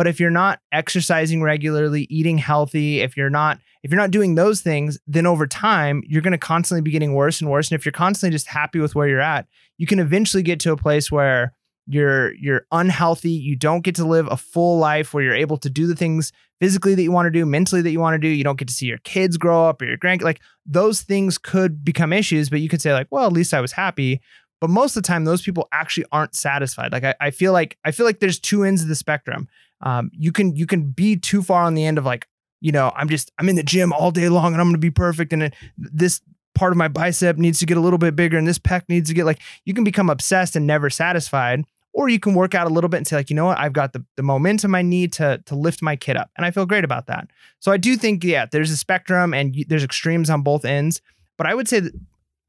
but if you're not exercising regularly, eating healthy, if you're not if you're not doing those things, then over time you're going to constantly be getting worse and worse. And if you're constantly just happy with where you're at, you can eventually get to a place where you're you're unhealthy, you don't get to live a full life where you're able to do the things physically that you want to do, mentally that you want to do. You don't get to see your kids grow up or your grandkids. Like those things could become issues, but you could say like, well, at least I was happy. But most of the time, those people actually aren't satisfied. Like I, I feel like I feel like there's two ends of the spectrum. Um, you can you can be too far on the end of like, you know, I'm just I'm in the gym all day long and I'm going to be perfect, and this part of my bicep needs to get a little bit bigger, and this pec needs to get like. You can become obsessed and never satisfied, or you can work out a little bit and say like, you know what, I've got the the momentum I need to to lift my kid up, and I feel great about that. So I do think yeah, there's a spectrum and you, there's extremes on both ends, but I would say that,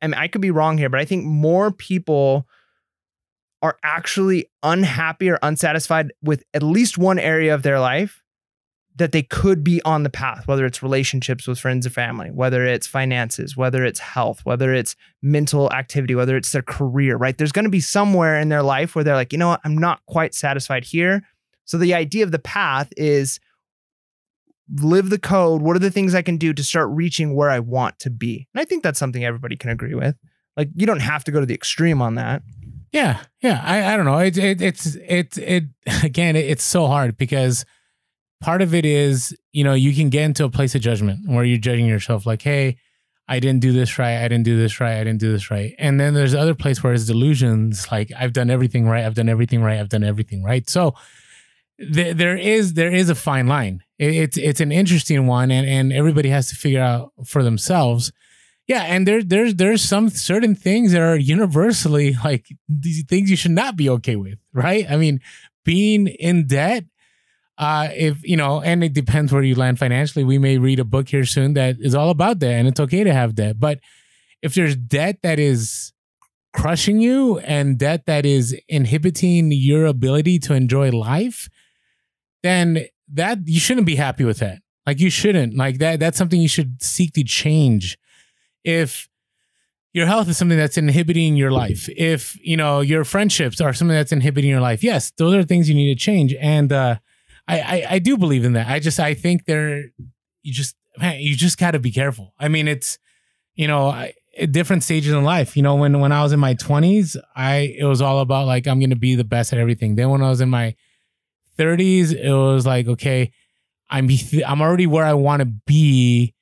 I mean I could be wrong here, but I think more people are actually unhappy or unsatisfied with at least one area of their life that they could be on the path, whether it's relationships with friends or family, whether it's finances, whether it's health, whether it's mental activity, whether it's their career, right? There's going to be somewhere in their life where they're like, you know what, I'm not quite satisfied here. So the idea of the path is live the code. What are the things I can do to start reaching where I want to be? And I think that's something everybody can agree with. Like you don't have to go to the extreme on that. Yeah, yeah. I, I don't know. It, it it's it it [LAUGHS] again. It, it's so hard because part of it is you know you can get into a place of judgment where you're judging yourself like, hey, I didn't do this right. I didn't do this right. I didn't do this right. And then there's other place where it's delusions. Like I've done everything right. I've done everything right. I've done everything right. So th- there is there is a fine line. It, it's it's an interesting one, and and everybody has to figure out for themselves yeah, and there there's there's some certain things that are universally like these things you should not be okay with, right? I mean, being in debt uh, if you know, and it depends where you land financially. We may read a book here soon that is all about that, and it's okay to have debt. But if there's debt that is crushing you and debt that is inhibiting your ability to enjoy life, then that you shouldn't be happy with that. Like you shouldn't. Like that. That's something you should seek to change if your health is something that's inhibiting your life if you know your friendships are something that's inhibiting your life yes those are things you need to change. And uh, I, I, I do believe in that. I just i think they're you just man you just got to be careful. I mean it's you know I, different stages in life. You know when when i was in my 20s i it was all about like i'm gonna be the best at everything. Then when i was in my 30s it was like okay i'm i'm already where i want to be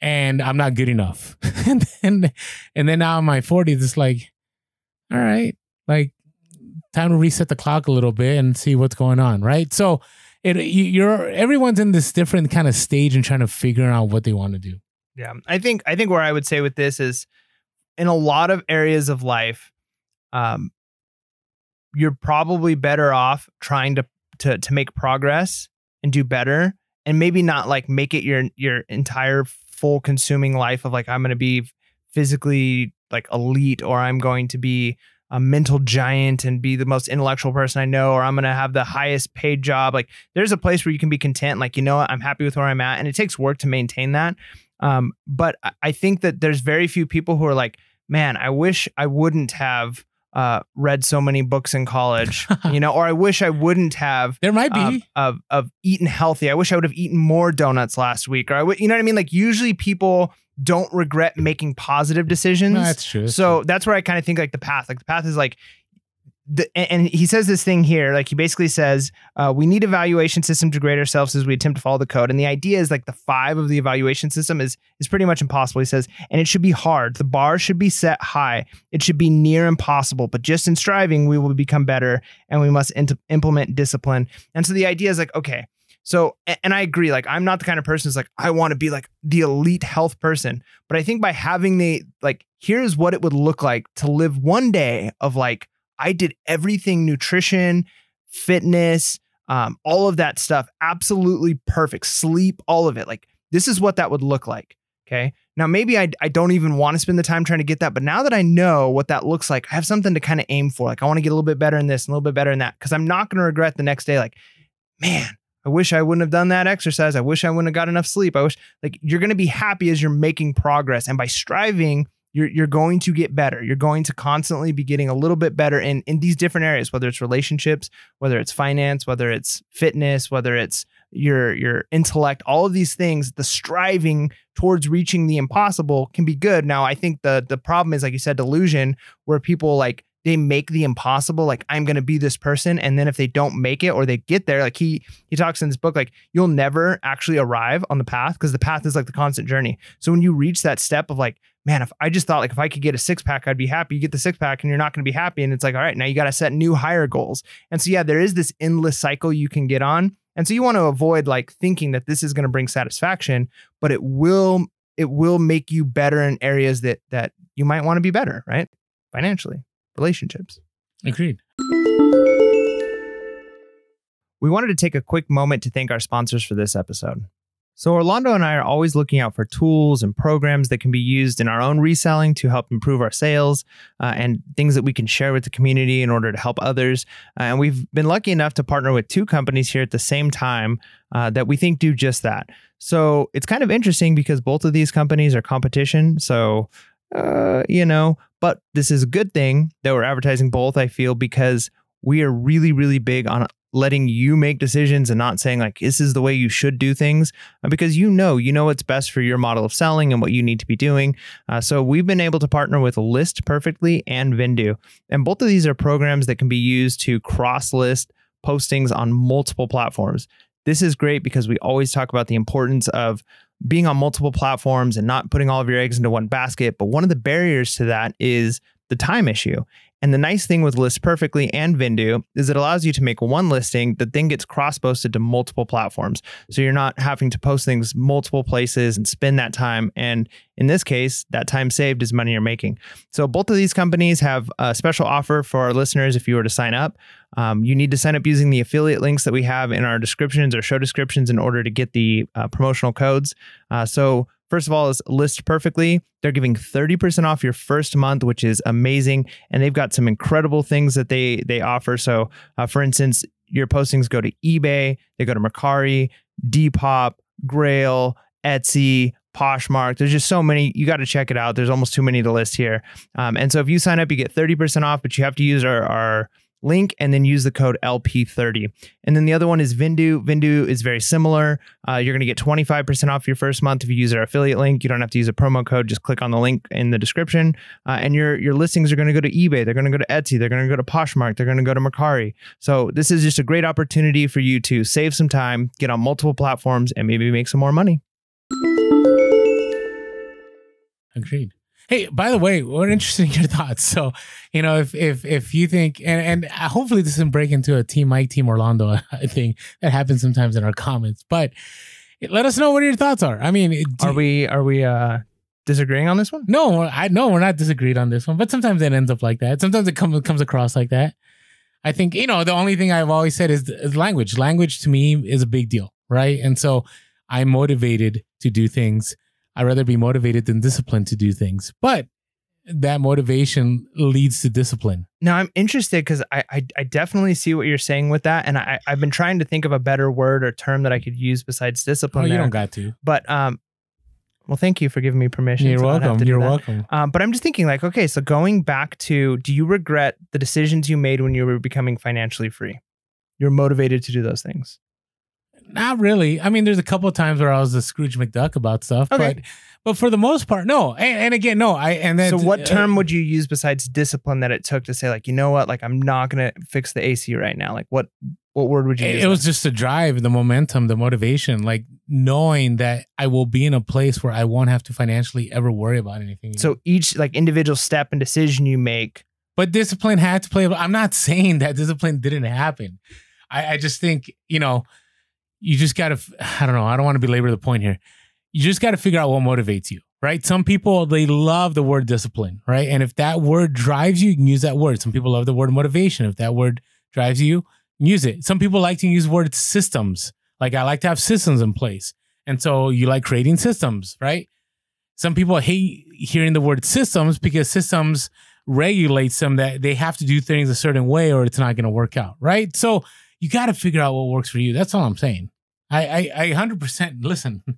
and I'm not good enough. [LAUGHS] and then and then now in my 40s, it's like, all right, like time to reset the clock a little bit and see what's going on, right? So it you're everyone's in this different kind of stage and trying to figure out what they want to do. Yeah. I think I think where I would say with this is in a lot of areas of life, um, you're probably better off trying to to to make progress and do better and maybe not like make it your your entire full consuming life of like I'm going to be physically like elite or I'm going to be a mental giant and be the most intellectual person I know, or I'm going to have the highest paid job. Like there's a place where you can be content. Like, you know, what? I'm happy with where I'm at. And it takes work to maintain that. Um, but I think that there's very few people who are like, man, I wish I wouldn't have uh, read so many books in college, you know, or I wish I wouldn't have. There might be um, of of eaten healthy. I wish I would have eaten more donuts last week, or I would, you know what I mean. Like usually people don't regret making positive decisions. No, that's true. So that's where I kind of think like the path. Like the path is like the, and he says this thing here, like he basically says, uh, we need a evaluation system to grade ourselves as we attempt to follow the code. And the idea is like the five of the evaluation system is is pretty much impossible. He says, and it should be hard. The bar should be set high. It should be near impossible. But just in striving, we will become better, and we must int- implement discipline. And so the idea is like, okay, so, and I agree, like, I'm not the kind of person who's like, I want to be like the elite health person. But I think by having the, like, here's what it would look like to live one day of like I did everything nutrition, fitness, um, all of that stuff, absolutely perfect. Sleep, all of it. Like this is what that would look like. Okay. Now, maybe I, I don't even want to spend the time trying to get that, but now that I know what that looks like, I have something to kind of aim for. Like, I want to get a little bit better in this and a little bit better in that because I'm not going to regret the next day. Like, man, I wish I wouldn't have done that exercise. I wish I wouldn't have got enough sleep. I wish, like, you're going to be happy as you're making progress. And by striving, you're, you're going to get better. You're going to constantly be getting a little bit better in, in these different areas, whether it's relationships, whether it's finance, whether it's fitness, whether it's your your intellect all of these things the striving towards reaching the impossible can be good now i think the the problem is like you said delusion where people like they make the impossible like i'm going to be this person and then if they don't make it or they get there like he he talks in this book like you'll never actually arrive on the path because the path is like the constant journey. So when you reach that step of like man if i just thought like if i could get a six pack i'd be happy you get the six pack and you're not going to be happy and it's like all right now you got to set new higher goals. And so yeah there is this endless cycle you can get on and so you want to avoid like thinking that this is going to bring satisfaction, but it will it will make you better in areas that that you might want to be better, right? Financially, relationships. Agreed. We wanted to take a quick moment to thank our sponsors for this episode. So, Orlando and I are always looking out for tools and programs that can be used in our own reselling to help improve our sales uh, and things that we can share with the community in order to help others. Uh, and we've been lucky enough to partner with two companies here at the same time uh, that we think do just that. So, it's kind of interesting because both of these companies are competition. So, uh, you know, but this is a good thing that we're advertising both, I feel, because we are really, really big on letting you make decisions and not saying like this is the way you should do things uh, because you know you know what's best for your model of selling and what you need to be doing uh, so we've been able to partner with List Perfectly and Vendoo and both of these are programs that can be used to cross list postings on multiple platforms. This is great because we always talk about the importance of being on multiple platforms and not putting all of your eggs into one basket but one of the barriers to that is the time issue and the nice thing with List Perfectly and Vendoo is it allows you to make one listing that then gets cross posted to multiple platforms. So you're not having to post things multiple places and spend that time. And in this case, that time saved is money you're making. So both of these companies have a special offer for our listeners if you were to sign up. Um, you need to sign up using the affiliate links that we have in our descriptions or show descriptions in order to get the uh, promotional codes. Uh, so First of all, is List Perfectly. They're giving 30% off your first month, which is amazing. And they've got some incredible things that they they offer. So, uh, for instance, your postings go to eBay, they go to Mercari, Depop, Grailed, Etsy, Poshmark. There's just so many. You got to check it out. There's almost too many to list here. Um, and so if you sign up, you get 30% off, but you have to use our, our link and then use the code LP30. And then the other one is Vendoo. Vendoo is very similar. Uh, you're going to get 25% off your first month if you use our affiliate link. You don't have to use a promo code. Just click on the link in the description. Uh, and your, your listings are going to go to eBay. They're going to go to Etsy. They're going to go to Poshmark. They're going to go to Mercari. So this is just a great opportunity for you to save some time, get on multiple platforms, and maybe make some more money. Agreed. Hey, by the way, what interesting [LAUGHS] your thoughts. So, you know, if if if you think and and hopefully this doesn't break into a team Mike, team Orlando, [LAUGHS] I think that happens sometimes in our comments. But let us know what your thoughts are. I mean, are we are we uh disagreeing on this one? No, I know we're not disagreed on this one, but sometimes it ends up like that. Sometimes it comes comes across like that. I think you know the only thing I've always said is, is language. Language to me is a big deal, right? And so I'm motivated to do things I'd rather be motivated than disciplined to do things. But that motivation leads to discipline. Now I'm interested because I, I, I definitely see what you're saying with that, and I I've been trying to think of a better word or term that I could use besides discipline. Oh, you there. don't got to. But um, well, thank you for giving me permission. You're welcome. You're welcome. Um, but I'm just thinking, like, okay, so going back to, do you regret the decisions you made when you were becoming financially free? You're motivated to do those things. Not really. I mean, there's a couple of times where I was a Scrooge McDuck about stuff, okay. but but for the most part, no. And, and again, no. I and then so what uh, term would you use besides discipline that it took to say like, you know what, like I'm not gonna fix the AC right now. Like what what word would you it, use? It was just the drive, the momentum, the motivation, like knowing that I will be in a place where I won't have to financially ever worry about anything. So each like individual step and decision you make. But discipline had to play. I'm not [LAUGHS] saying that discipline didn't happen. I, I just think, you know, you just got to, [SIGHS] I don't know, I don't want to belabor the point here. You just got to figure out what motivates you, right? Some people, they love the word discipline, right? And if that word drives you, you can use that word. Some people love the word motivation. If that word drives you, use it. Some people like to use word systems. Like I like to have systems in place. And so you like creating systems, right? Some people hate hearing the word systems because systems regulates them that they have to do things a certain way or it's not going to work out, right? So you got to figure out what works for you. That's all I'm saying. I, I, I 100% listen. [LAUGHS]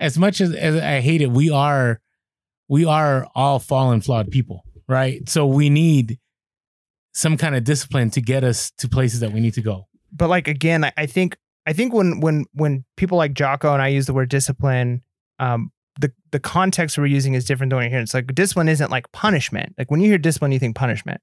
As much as, as I hate it, we are, we are all fallen, flawed people, right? So we need some kind of discipline to get us to places that we need to go. But like again, I, I think I think when when when people like Jocko and I use the word discipline, um, the the context we're using is different than what you're hearing. It's like discipline isn't like punishment. Like when you hear discipline, you think punishment.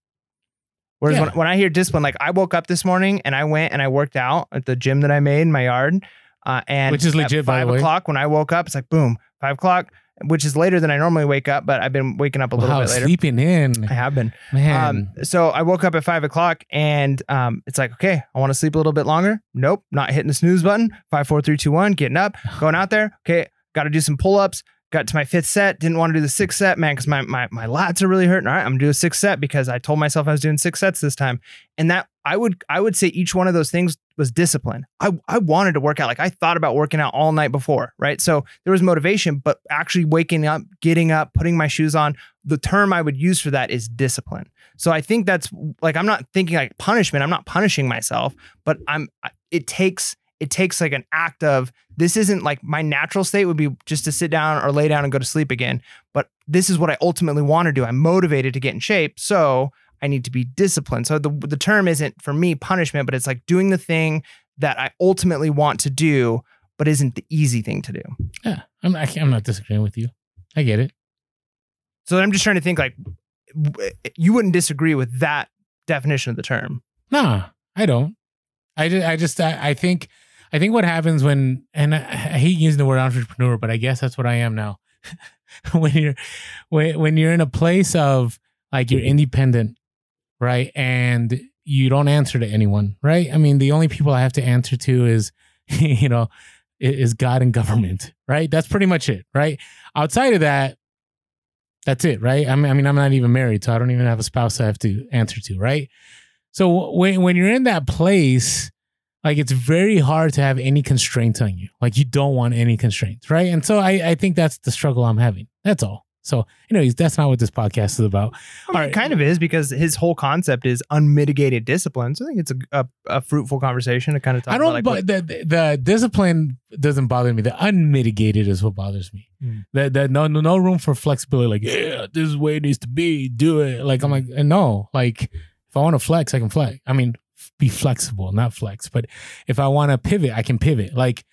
Whereas Yeah. when, when I hear discipline, like I woke up this morning and I went and I worked out at the gym that I made in my yard. Uh, and Which is at legit, by the five way. o'clock when I woke up, it's like boom, five o'clock, which is later than I normally wake up, but I've been waking up a little Wow, bit later. sleeping in, I have been. man. Um, so I woke up at five o'clock and um, it's like, okay, I want to sleep a little bit longer. Nope, not hitting the snooze button. Five, four, three, two, one, getting up, [SIGHS] going out there. Okay, got to do some pull ups. Got to my fifth set. Didn't want to do the sixth set, man, because my, my my lats are really hurting. All right, I'm gonna do a sixth set because I told myself I was doing six sets this time. And that I would I would say each one of those things was discipline. I I wanted to work out. Like I thought about working out all night before, right? So there was motivation, but actually waking up, getting up, putting my shoes on, the term I would use for that is discipline. So I think that's like I'm not thinking like punishment. I'm not punishing myself, but I'm it takes it takes like an act of this isn't like my natural state would be just to sit down or lay down and go to sleep again, but this is what I ultimately want to do. I'm motivated to get in shape, so I need to be disciplined. So the the term isn't for me punishment, but it's like doing the thing that I ultimately want to do, but isn't the easy thing to do. yeah, I'm not, I'm not disagreeing with you. I get it. So I'm just trying to think like eh, eh, you wouldn't disagree with that definition of the term. Nah, I don't. I just, I just, I, I think, I think what happens when, and I, I hate using the word entrepreneur, but I guess that's what I am now. [LAUGHS] when you're, when, when you're in a place of like you're independent, right, and you don't answer to anyone, right? I mean, the only people I have to answer to is, [LAUGHS] you know, is God and government, right? That's pretty much it, right? Outside of that, that's it, right? I mean, I mean, I'm not even married, so I don't even have a spouse I have to answer to, right? So when when you're in that place, like it's very hard to have any constraints on you. Like you don't want any constraints, right? And so I I think that's the struggle I'm having. That's all. So, anyways, that's not what this podcast is about. I mean, All right. It kind of is because his whole concept is unmitigated discipline. So I think it's a, a, a fruitful conversation to kind of talk about. I don't, about. Like, but the, the discipline doesn't bother me. The unmitigated is what bothers me. Hmm. The, the no, no no room for flexibility. Like, yeah, this is the way it needs to be. Do it. Like, I'm like, no. Like, if I want to flex, I can flex. I mean, be flexible, not flex. But if I want to pivot, I can pivot. Like,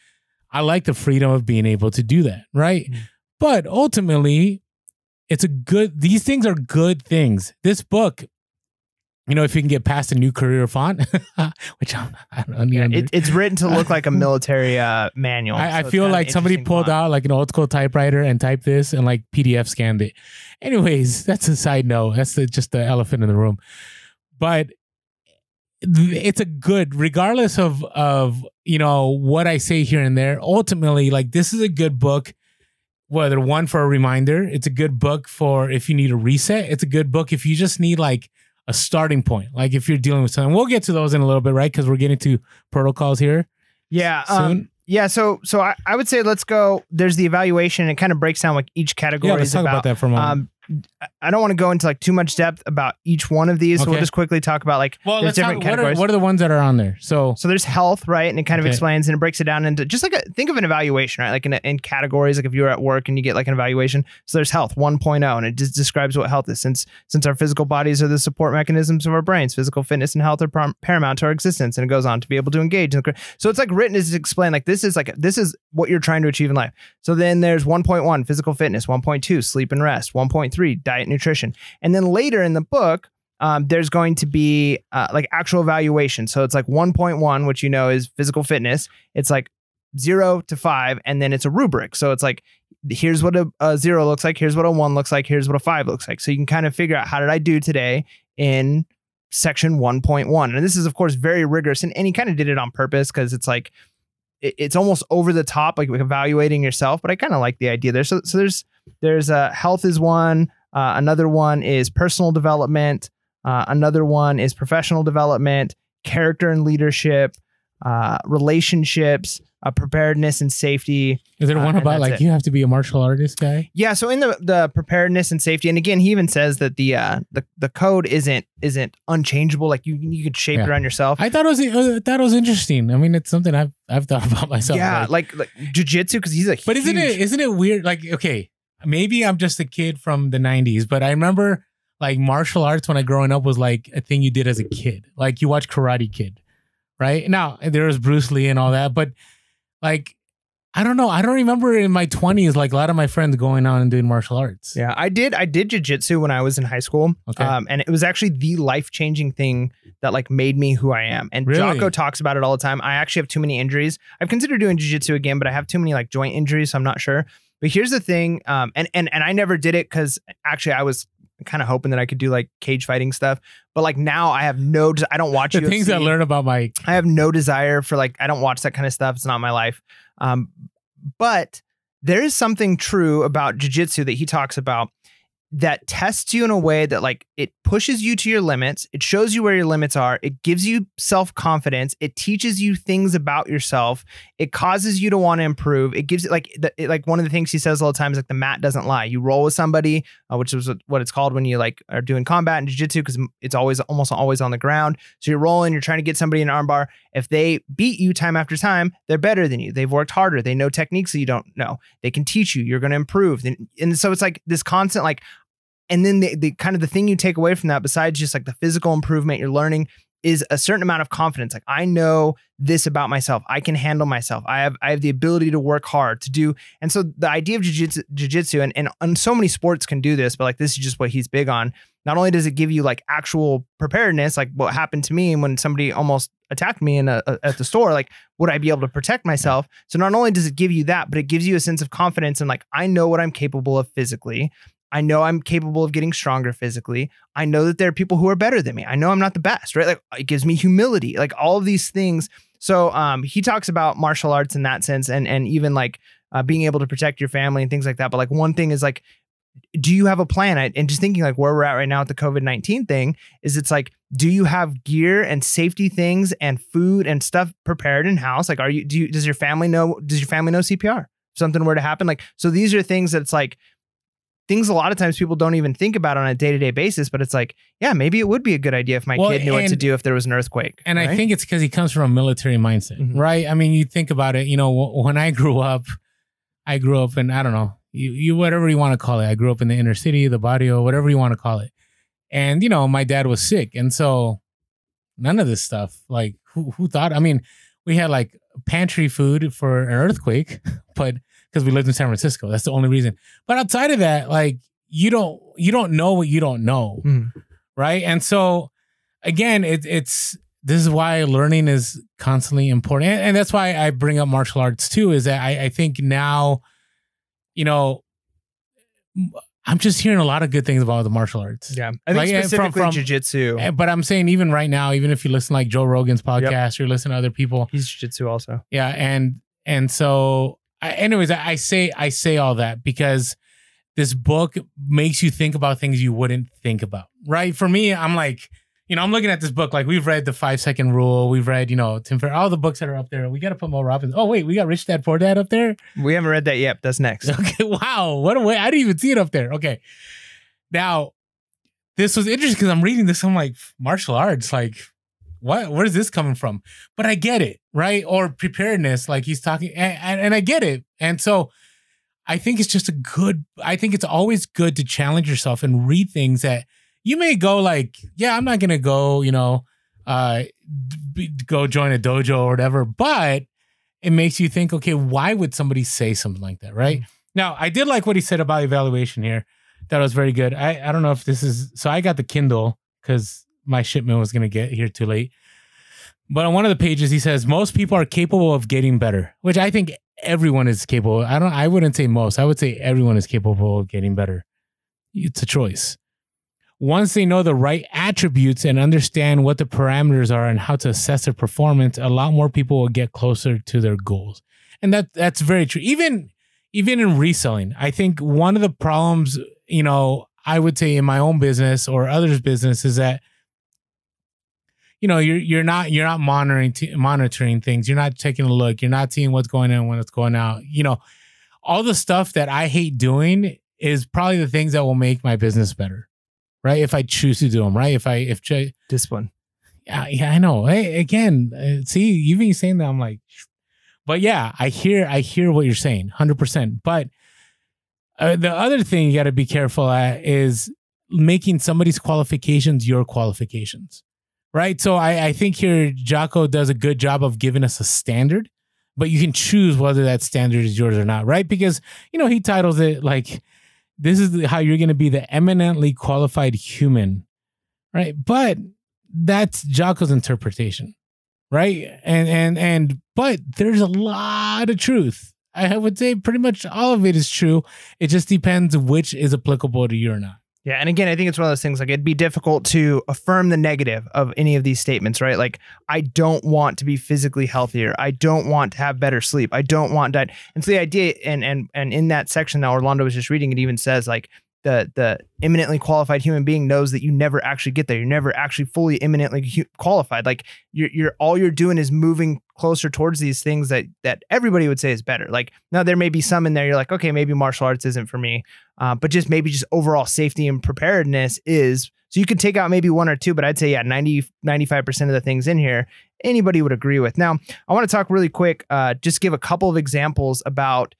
I like the freedom of being able to do that, right? Hmm. But ultimately, it's a good. These things are good things. This book. You know, if you can get past a new Courier font, [LAUGHS] which I'm, I don't yeah, it, it's written to look like a [LAUGHS] military uh, manual. I, I So it's feel like somebody pulled font. out like an old school typewriter and typed this and like PDF scanned it. Anyways, that's a side note. That's the, just the elephant in the room. But it's a good, regardless of of you know what I say here and there. Ultimately, like this is a good book. Whether one for a reminder, it's a good book for if you need a reset. It's a good book if you just need like a starting point. Like if you're dealing with something, we'll get to those in a little bit, right? Because we're getting to protocols here. Yeah. soon. Um, yeah. So so I, I would say let's go. There's the evaluation. It kind of breaks down like each category Yeah, let's is talk about, that for a moment. Um, I- don't want to go into like too much depth about each one of these. We'll just quickly talk about like Well, there's let's talk, different what, are, categories. what are the ones that are on there? So, So there's health, right? And it kind of Okay. explains and it breaks it down into just like a think of an evaluation, right? Like in, in categories, like if you're at work and you get like an evaluation. So there's health 1.0 and it just describes what health is. Since since our physical bodies are the support mechanisms of our brains, physical fitness and health are prom- paramount to our existence. And it goes on to be able to engage. In the, so it's like written is explained. like this is like this is what you're trying to achieve in life. So then there's 1.1 physical fitness, 1.2 sleep and rest, 1.3 diet nutrition, and then later in the book um, there's going to be uh, like actual evaluation. So it's like 1.1, which you know is physical fitness. It's like zero to five, and then it's a rubric. So it's like, here's what a, a zero looks like, here's what a one looks like, here's what a five looks like. So you can kind of figure out how did I do today in section 1.1. And this is, of course, very rigorous. And, and he kind of did it on purpose because it's like, it- it's almost over the top, like evaluating yourself. But I kind of like the idea there. So, so there's there's a health is one. Uh, another one is personal development. Uh, another one is professional development, character and leadership, uh, relationships, uh, preparedness and safety. Is there Uh, one about like it. you have to be a martial artist guy? Yeah, so in the the preparedness and safety, and again, he even says that the uh, the the code isn't isn't unchangeable. Like you you could shape Yeah. it around yourself. I thought it was uh, thought it was interesting. I mean, it's something I've I've thought [LAUGHS] about myself. yeah, like- like like jujitsu because he's a but isn't it huge- isn't it weird? Like, okay, maybe I'm just a kid from the '90s, but I remember like martial arts when I growing up was like a thing you did as a kid. Like you watch Karate Kid, right? Now there was Bruce Lee and all that, but like I don't know. I don't remember in my 20s like a lot of my friends going on and doing martial arts. Yeah, I did. I did jujitsu when I was in high school. Okay. Um, and it was actually the life changing thing that like made me who I am. And Really? Jocko talks about it all the time. I actually have too many injuries. I've considered doing jujitsu again, but I have too many like joint injuries, so I'm not sure. But here's the thing, um, and and and I never did it because actually I was kind of hoping that I could do like cage fighting stuff. But like now I have no. des- I don't watch the UFC. things I learn about my I have no desire for like I don't watch that kind of stuff. It's not my life. Um, but there is something true about jujitsu that he talks about that tests you in a way that like it pushes you to your limits. It shows you where your limits are. It gives you self confidence. It teaches you things about yourself. It causes you to want to improve. It gives like the, it, like one of the things he says all the time is like the mat doesn't lie. You roll with somebody, uh, which is what it's called when you like are doing combat and jujitsu because it's always almost always on the ground. So you're rolling. You're trying to get somebody in an armbar. If they beat you time after time, they're better than you. They've worked harder. They know techniques that you don't know. They can teach you. You're going to improve. And, and so it's like this constant like and then the, the kind of the thing you take away from that besides just like the physical improvement you're learning is a certain amount of confidence. Like i know this about myself. I can handle myself. I have i have the ability to work hard to do and so the idea of jiu-jitsu, jiu-jitsu and, and, and so many sports can do this but like this is just what he's big on. Not only does it give you like actual preparedness like what happened to me when somebody almost attacked me in a, a- at the store like would i be able to protect myself? So not only does it give you that but it gives you a sense of confidence and like i know what i'm capable of physically I know I'm capable of getting stronger physically. I know that there are people who are better than me. I know I'm not the best, right? Like it gives me humility, like all of these things. So um, he talks about martial arts in that sense, and and even like uh, being able to protect your family and things like that. But like one thing is like, do you have a plan? And just thinking like where we're at right now with the COVID nineteen thing is it's like, do you have gear and safety things and food and stuff prepared in house? Like, are you do you does your family know? Does your family know CPR? If something were to happen, like so these are things that it's like things a lot of times people don't even think about on a day-to-day basis but it's like yeah maybe it would be a good idea if my Well, kid knew what to do if there was an earthquake And I think it's because he comes from a military mindset, Mhm. right? I mean, you think about it. You know, wh- when I grew up, I grew up in I don't know, you, you whatever you want to call it. I grew up in the inner city, the barrio, whatever you want to call it. And you know, my dad was sick, and so none of this stuff. Like, who who thought? I mean, we had like pantry food for an earthquake, [LAUGHS] but because we lived in San Francisco, that's the only reason. But outside of that, like, you don't you don't know what you don't know Mhm. right? And so again, it, it's this is why learning is constantly important, and, and that's why I bring up martial arts too. Is that I, I think now, you know, I'm just hearing a lot of good things about the martial arts. yeah i think Like, from- specifically from- jiu-jitsu Eh, But I'm saying even right now, even if you listen like Joe Rogan's podcast or listen to other people, he's jiu-jitsu also yeah, and and so, I, anyways, I, I say I say all that because this book makes you think about things you wouldn't think about, right? For me, I'm like, you know, I'm looking at this book like we've read the Five Second Rule, we've read, you know, Tim Ferriss, all the books that are up there. We got to put Mel Robbins. Oh wait, we got Rich Dad Poor Dad up there. we haven't read that yet that's next [LAUGHS] Okay, wow, what a way! I didn't even see it up there. Okay, now this was interesting because I'm reading this. I'm like martial arts, like what? Where is this coming from? But I get it, right? Or preparedness, like he's talking, and, and, and I get it. And so I think it's just a good. I think it's always good to challenge yourself and read things that you may go like, yeah, I'm not gonna go, you know, uh, go join a dojo or whatever, but it makes you think, okay, why would somebody say something like that, right? Now, I did like what he said about evaluation here. That was very good. I, I don't know if this is so I got the Kindle because my shipment was gonna get here too late. But on one of the pages he says most people are capable of getting better, which I think everyone is capable. I don't I wouldn't say most. I would say everyone is capable of getting better. It's a choice. Once they know the right attributes and understand what the parameters are and how to assess their performance, a lot more people will get closer to their goals. And that that's very true. Even even in reselling, I think one of the problems, you know, I would say in my own business or others' business is that you know you're you're not you're not monitoring t- monitoring things. You're not taking a look. You're not seeing what's going in when it's going out. You know all the stuff that i hate doing is probably the things that will make my business better right? If i choose to do them right? If i if ch- Discipline. yeah, yeah, I know. Hey, again, uh, see, you being saying that, I'm like, but yeah, I hear, I hear what you're saying, hundred percent. But uh, the other thing you got to be careful at is making somebody's qualifications your qualifications, right? So I, I think here Jocko does a good job of giving us a standard, but you can choose whether that standard is yours or not, right? Because you know he titles it like, "This is how you're going to be the eminently qualified human," right? But that's Jocko's interpretation, right? And and and but there's a lot of truth. I would say pretty much all of it is true. It just depends which is applicable to you or not. Yeah, and again, I think it's one of those things like it'd be difficult to affirm the negative of any of these statements, right? Like, I don't want to be physically healthier. I don't want to have better sleep. I don't want diet. And so the idea, and and and in that section that Orlando was just reading, it even says like the the eminently qualified human being knows that you never actually get there. You're never actually fully eminently qualified. Like you're you're all you're doing is moving closer towards these things that that everybody would say is better. Like now there may be some in there you're like okay maybe martial arts isn't for me, uh, but just maybe just overall safety and preparedness is. So you could take out maybe one or two, but I'd say yeah 90 95% of the things in here anybody would agree with. Now I want to talk really quick, uh, just give a couple of examples about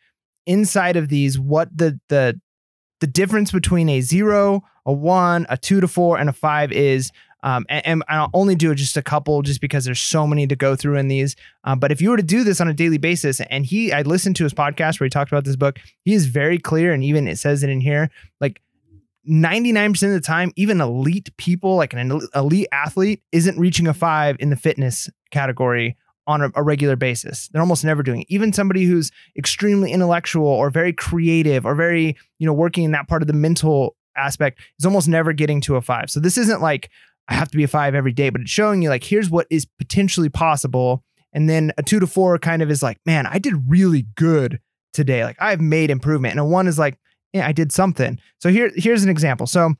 inside of these what the the the difference between a zero, a one, a two to four, and a five is. Um, and, and I'll only do just a couple just because there's so many to go through in these. Uh, but if you were to do this on a daily basis, and he, I listened to his podcast where he talked about this book, he is very clear, and even it says it in here, like 99% of the time, even elite people, like an elite athlete, isn't reaching a five in the fitness category on a, a, regular basis. They're almost never doing it. Even somebody who's extremely intellectual or very creative or very, you know, working in that part of the mental aspect is almost never getting to a five. So this isn't like I have to be a five every day, but it's showing you like here's what is potentially possible. And then a two to four kind of is like, man, I did really good today. Like I've made improvement. And a one is like, yeah, I did something. So here, here's an example. So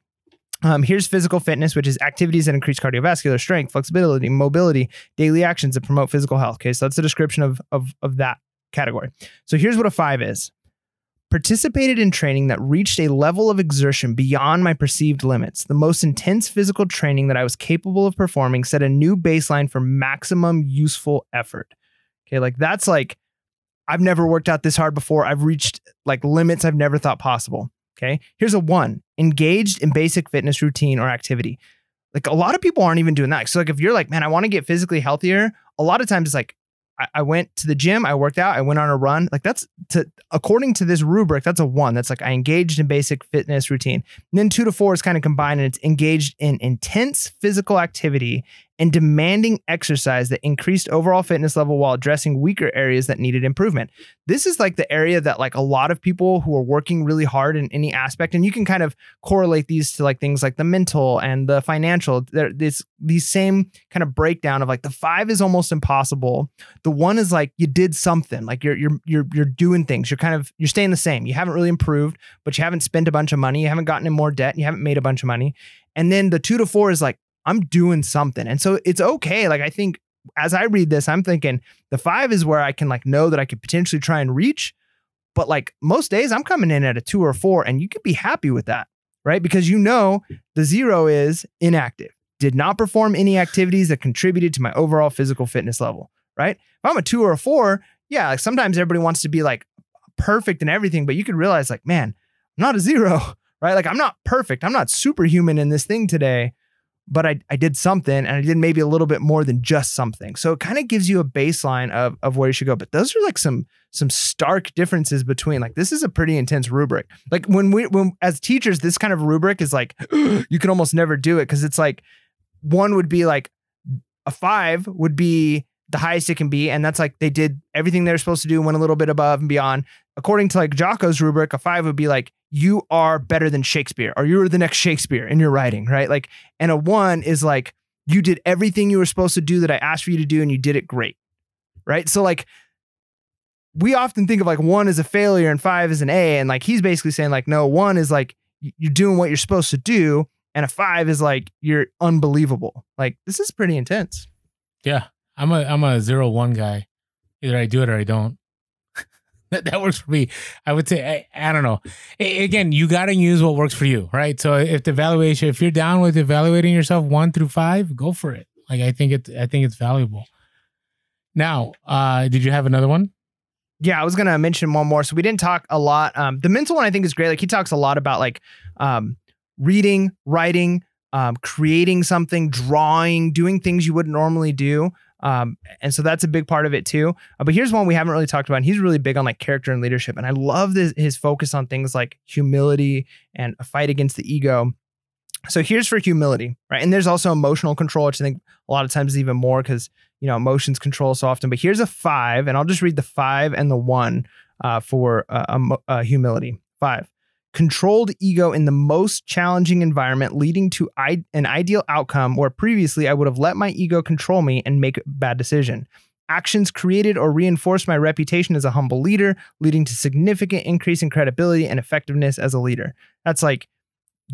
um, here's physical fitness, which is activities that increase cardiovascular strength, flexibility, mobility, daily actions that promote physical health. Okay, so that's the description of, of, of that category. So here's what a five is participated in training that reached a level of exertion beyond my perceived limits. The most intense physical training that I was capable of performing set a new baseline for maximum useful effort. Okay, like that's like, I've never worked out this hard before. I've reached like limits I've never thought possible. Okay. Here's a one engaged in basic fitness routine or activity. Like a lot of people aren't even doing that. So, like, if you're like, man, I want to get physically healthier, a lot of times it's like, I, went to the gym, I worked out, I went on a run. Like, that's to, according to this rubric, that's a one. That's like, I engaged in basic fitness routine. And then two to four is kind of combined and it's engaged in intense physical activity and demanding exercise that increased overall fitness level while addressing weaker areas that needed improvement. This is like the area that like a lot of people who are working really hard in any aspect and you can kind of correlate these to like things like the mental and the financial there this these same kind of breakdown of like the 5 is almost impossible. The 1 is like you did something. Like you're you're you're you're doing things. You're kind of you're staying the same. You haven't really improved, but you haven't spent a bunch of money, you haven't gotten in more debt, you haven't made a bunch of money. And then the 2 to 4 is like I'm doing something. And so it's okay. Like I think as I read this, I'm thinking the five is where I can like know that I could potentially try and reach. But like most days, I'm coming in at a two or four, and you could be happy with that, right? Because you know the zero is inactive, did not perform any activities that contributed to my overall physical fitness level, right? If I'm a two or a four, yeah, like sometimes everybody wants to be like perfect and everything, but you could realize like, man, I'm not a zero, [LAUGHS] right? Like I'm not perfect. I'm not superhuman in this thing today but I, I did something and I did maybe a little bit more than just something. So it kind of gives you a baseline of, of where you should go. But those are like some some stark differences between like this is a pretty intense rubric. Like when we when as teachers, this kind of rubric is like [GASPS] you can almost never do it because it's like one would be like a five would be the highest it can be. And that's like they did everything they're supposed to do, went a little bit above and beyond. According to like Jocko's rubric, a five would be like you are better than Shakespeare or you're the next Shakespeare in your writing, right? Like, and a one is like, you did everything you were supposed to do that I asked for you to do and you did it great, right? So, like, we often think of like one as a failure and five as an A. And like, he's basically saying, like, no, one is like, you're doing what you're supposed to do. and a five is like you're unbelievable. Like this is pretty intense. Yeah, I'm a I'm a zero one guy. Either I do it or I don't. [LAUGHS] that, that works for me. I would say I, I don't know. A- again, you got to use what works for you, right? So if the evaluation, if you're down with evaluating yourself one through five, go for it. Like I think it, I think it's valuable. Now, uh, did you have another one? Yeah, I was gonna mention one more. So we didn't talk a lot. Um, the mental one I think is great. Like he talks a lot about like um, reading, writing, um, creating something, drawing, doing things you wouldn't normally do. Um, and so that's a big part of it too. Uh, but here's one we haven't really talked about. He's really big on like character and leadership. And I love this, his focus on things like humility and a fight against the ego. So here's for humility, right? And there's also emotional control, which I think a lot of times is even more because you know emotions control so often. But here's a five, and I'll just read the five and the one uh, for uh, um, humility. Five, controlled ego in the most challenging environment, leading to I- an ideal outcome where previously I would have let my ego control me and make a bad decision. Actions created or reinforced my reputation as a humble leader, leading to significant increase in credibility and effectiveness as a leader. That's like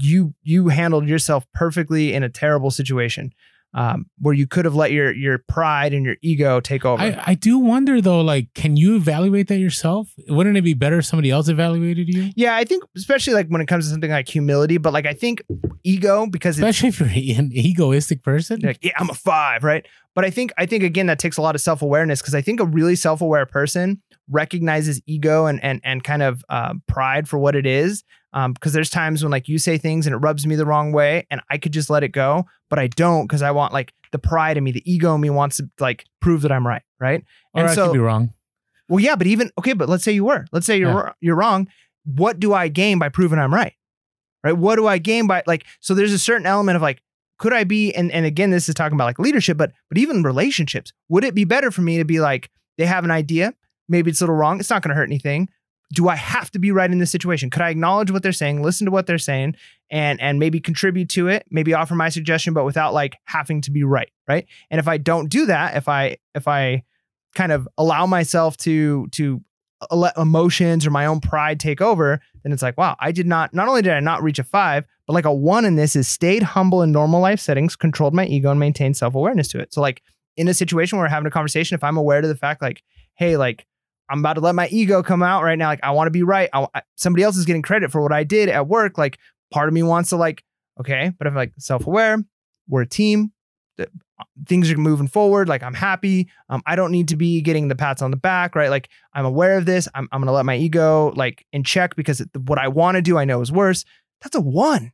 you you handled yourself perfectly in a terrible situation um, where you could have let your your pride and your ego take over. I, I do wonder though, like, can you evaluate that yourself? Wouldn't it be better if somebody else evaluated you? yeah, I think especially like when it comes to something like humility, but like I think ego because it's Especially if you're [LAUGHS] an egoistic person. like yeah i'm a five right but i think i think again that takes a lot of self-awareness because i think a really self-aware person recognizes ego and and and kind of uh, pride for what it is um because there's times when like you say things and it rubs me the wrong way and i could just let it go but i don't because i want like the pride in me the ego in me wants to like prove that i'm right right or and I so- could be wrong. well yeah but even okay but let's say you were let's say you're Yeah. you're wrong what do i gain by proving i'm right right what do i gain by like so there's a certain element of like could i be and and again this is talking about like leadership but but even relationships would it be better for me to be like they have an idea maybe it's a little wrong it's not going to hurt anything. Do i have to be right in this situation? Could i acknowledge what they're saying listen to what they're saying and and maybe contribute to it maybe offer my suggestion but without like having to be right right? And if i don't do that if i if i kind of allow myself to to uh, let emotions or my own pride take over then it's like wow i did not not only did i not reach a five but like a one in this is stayed humble in normal life settings controlled my ego and maintained self-awareness to it. So like in a situation where we're having a conversation if i'm aware to the fact like hey like i'm about to let my ego come out right now. Like i want to be right. I, somebody else is getting credit for what i did at work. Like part of me wants to like okay but I'm like self-aware we're a team th- things are moving forward. Like i'm happy. Um, i don't need to be getting the pats on the back right? Like i'm aware of this. I'm, I'm gonna let my ego like in check because it, what i want to do i know is worse. That's a one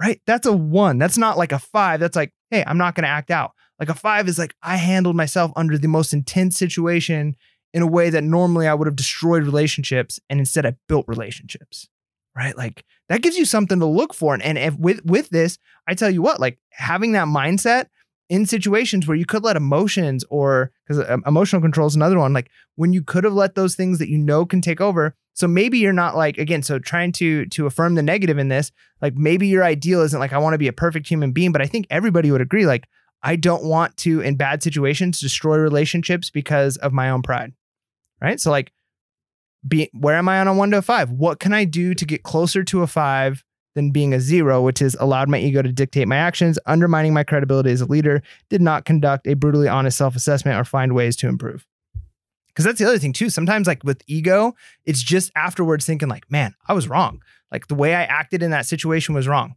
right? That's a one. That's not like a five. That's like hey i'm not gonna act out. Like a five is like i handled myself under the most intense situation in a way that normally i would have destroyed relationships and instead i built relationships right? Like that gives you something to look for and, and with with this i tell you what like having that mindset in situations where you could let emotions or because uh, emotional control is another one like when you could have let those things that you know can take over so maybe you're not like again so trying to to affirm the negative in this like maybe your ideal isn't like i want to be a perfect human being but i think everybody would agree like i don't want to in bad situations destroy relationships because of my own pride right so like be where am i on a one to a five what can i do to get closer to a five than being a zero, which is allowed my ego to dictate my actions, undermining my credibility as a leader, did not conduct a brutally honest self assessment or find ways to improve. Because that's the other thing, too. Sometimes, like with ego, it's just afterwards thinking, like, man, I was wrong. Like the way I acted in that situation was wrong.